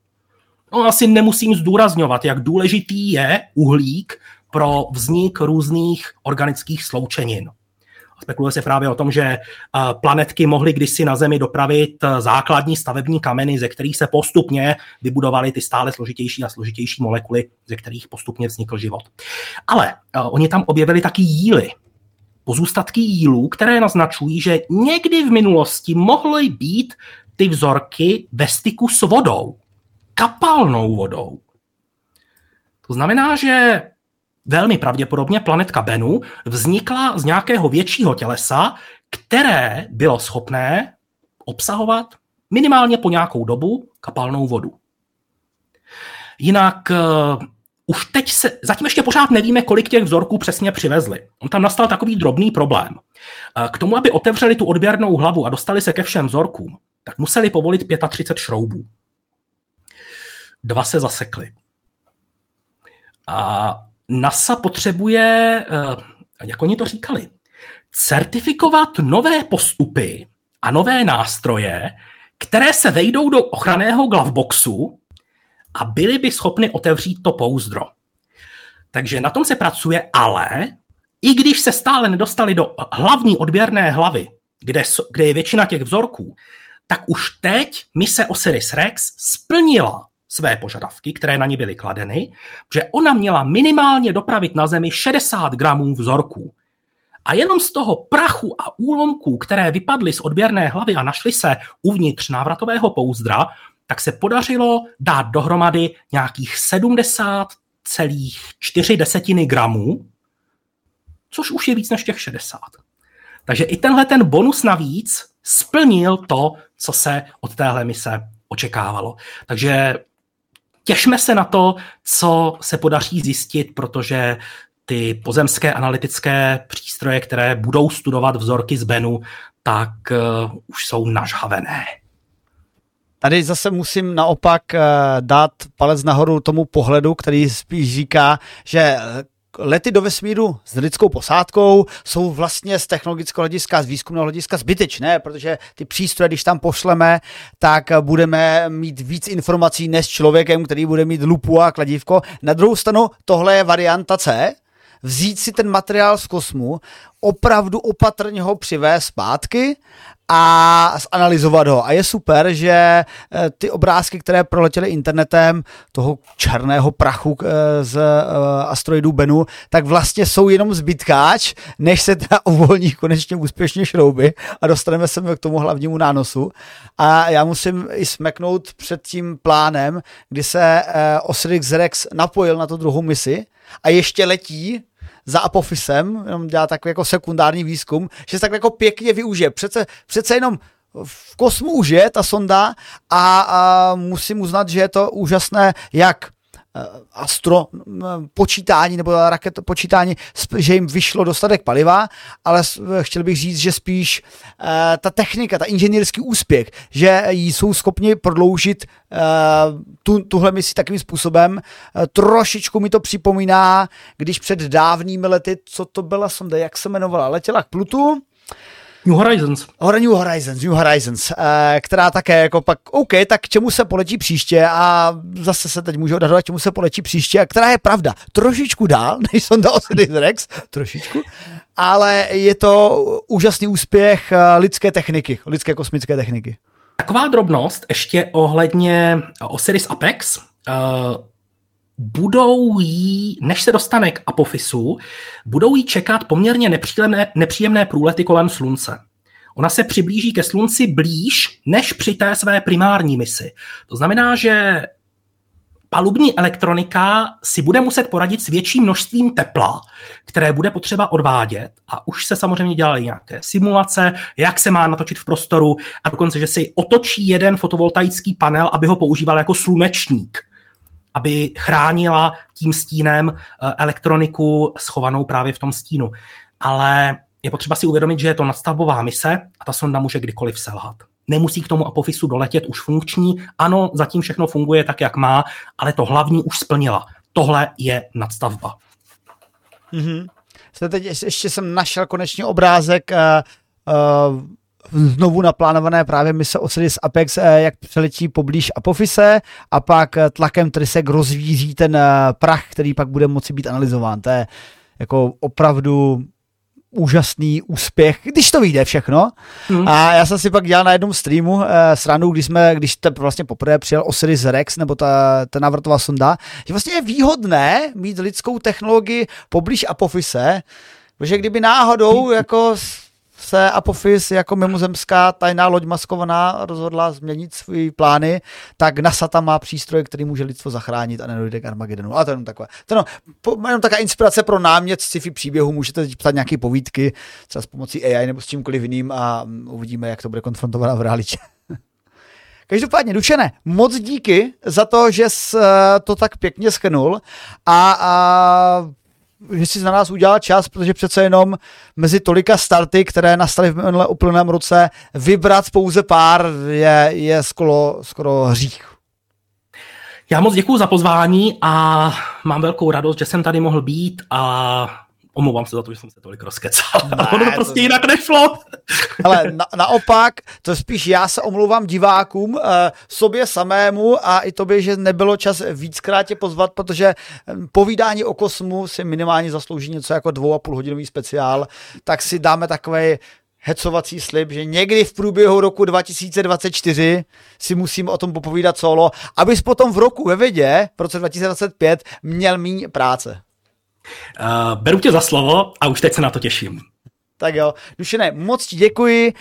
No asi nemusím zdůrazňovat, jak důležitý je uhlík pro vznik různých organických sloučenin. Spekuluje se právě o tom, že eh, planetky mohly kdysi na Zemi dopravit eh, základní stavební kameny, ze kterých se postupně vybudovaly ty stále složitější a složitější molekuly, ze kterých postupně vznikl život. Ale eh, oni tam objevili taky jíly, pozůstatky jílů, které naznačují, že někdy v minulosti mohly být ty vzorky ve styku s vodou, kapalnou vodou. To znamená, že velmi pravděpodobně planetka Bennu vznikla z nějakého většího tělesa, které bylo schopné obsahovat minimálně po nějakou dobu kapalnou vodu. Jinak uh, už teď se, zatím ještě pořád nevíme, kolik těch vzorků přesně přivezli. On tam nastal takový drobný problém. Uh, k tomu, aby otevřeli tu odběrnou hlavu a dostali se ke všem vzorkům, tak museli povolit 35 šroubů. Dva se zasekly. A NASA potřebuje, eh, jak oni to říkali, certifikovat nové postupy a nové nástroje, které se vejdou do ochranného gloveboxu a byly by schopny otevřít to pouzdro. Takže na tom se pracuje, ale i když se stále nedostali do hlavní odběrné hlavy, kde, kde je většina těch vzorků, tak už teď mise Osiris Rex splnila své požadavky, které na ní byly kladeny, že ona měla minimálně dopravit na Zemi 60 gramů vzorků. A jenom z toho prachu a úlomků, které vypadly z odběrné hlavy a našly se uvnitř návratového pouzdra, tak se podařilo dát dohromady nějakých 70,4 desetiny gramů, což už je víc než těch 60. Takže i tenhle ten bonus navíc splnil to, co se od téhle mise očekávalo. Takže těšme se na to, co se podaří zjistit, protože ty pozemské analytické přístroje, které budou studovat vzorky z Benu, tak uh, už jsou nažhavené. Tady zase musím naopak uh, dát palec nahoru tomu pohledu, který spíš říká, že lety do vesmíru s lidskou posádkou jsou vlastně z technologického hlediska, z výzkumného hlediska zbytečné, protože ty přístroje, když tam pošleme, tak budeme mít víc informací než člověkem, který bude mít lupu a kladívko. Na druhou stranu, tohle je varianta C, vzít si ten materiál z kosmu, opravdu opatrně ho přivést zpátky a zanalizovat ho. A je super, že eh, ty obrázky, které proletěly internetem, toho černého prachu eh, z eh, asteroidu Bennu, tak vlastně jsou jenom zbytkáč, než se teda uvolní konečně úspěšně šrouby a dostaneme se k tomu hlavnímu nánosu. A já musím i smeknout před tím plánem, kdy se Osiris Rex napojil na tu druhou misi a ještě letí za Apofisem, jenom dělá takový jako sekundární výzkum, že se tak jako pěkně využije. Přece, přece jenom v kosmu už je ta sonda a, a musím uznat, že je to úžasné, jak astro počítání nebo raket počítání, že jim vyšlo dostatek paliva, ale chtěl bych říct, že spíš ta technika, ta inženýrský úspěch, že jsou schopni prodloužit tu, tuhle misi takovým způsobem. Trošičku mi to připomíná, když před dávnými lety, co to byla sonda, jak se jmenovala, letěla k Plutu, New Horizons. New Horizons, New Horizons, eh, která také jako pak, OK, tak čemu se poletí příště a zase se teď můžu odhadovat, čemu se poletí příště a která je pravda, trošičku dál, než jsem dal Osiris Rex, trošičku, ale je to úžasný úspěch eh, lidské techniky, lidské kosmické techniky. Taková drobnost ještě ohledně Osiris Apex. Uh, budou jí, než se dostane k apofisu, budou jí čekat poměrně nepříjemné, nepříjemné průlety kolem slunce. Ona se přiblíží ke slunci blíž, než při té své primární misi. To znamená, že palubní elektronika si bude muset poradit s větším množstvím tepla, které bude potřeba odvádět a už se samozřejmě dělaly nějaké simulace, jak se má natočit v prostoru a dokonce, že si otočí jeden fotovoltaický panel, aby ho používal jako slunečník aby chránila tím stínem eh, elektroniku schovanou právě v tom stínu. Ale je potřeba si uvědomit, že je to nadstavbová mise a ta sonda může kdykoliv selhat. Nemusí k tomu apofisu doletět už funkční. Ano, zatím všechno funguje tak, jak má, ale to hlavní už splnila. Tohle je nadstavba. Mm-hmm. Teď ještě jsem našel konečně obrázek uh, uh, znovu naplánované právě mise Osiris Apex, eh, jak přeletí poblíž Apofise a pak eh, tlakem trysek rozvíří ten eh, prach, který pak bude moci být analyzován. To je jako opravdu úžasný úspěch, když to vyjde všechno. Hmm. A já jsem si pak dělal na jednom streamu uh, srandu, když jsme, když te vlastně poprvé přijel Osiris Rex, nebo ta, ta návrtová sonda, že vlastně je výhodné mít lidskou technologii poblíž Apofise, protože kdyby náhodou jako se Apophis jako mimozemská tajná loď maskovaná rozhodla změnit své plány, tak NASA tam má přístroj, který může lidstvo zachránit a nedojde k Armagedonu. A to je jenom takové. To jenom, po, jenom taková inspirace pro námět sci-fi příběhu. Můžete teď psát nějaké povídky, třeba s pomocí AI nebo s čímkoliv jiným a uvidíme, jak to bude konfrontovat v realitě. Každopádně, Dušené, moc díky za to, že jsi eh, to tak pěkně schnul a, a že si na nás udělal čas, protože přece jenom mezi tolika starty, které nastaly v minulé uplynulém roce, vybrat pouze pár je, je skoro, skoro hřích. Já moc děkuji za pozvání a mám velkou radost, že jsem tady mohl být a Omlouvám se za to, že jsem se tolik rozkecal. Ne, ono to prostě to... jinak nešlo. Ale na, naopak, to spíš já se omlouvám divákům, uh, sobě samému a i tobě, že nebylo čas víckrát tě pozvat, protože eh, povídání o kosmu si minimálně zaslouží něco jako dvou a půl hodinový speciál, tak si dáme takový hecovací slib, že někdy v průběhu roku 2024 si musím o tom popovídat solo, abys potom v roku ve vědě, v roce 2025, měl méně práce. Uh, beru tě za slovo a už teď se na to těším. Tak jo, Dušené, moc ti děkuji.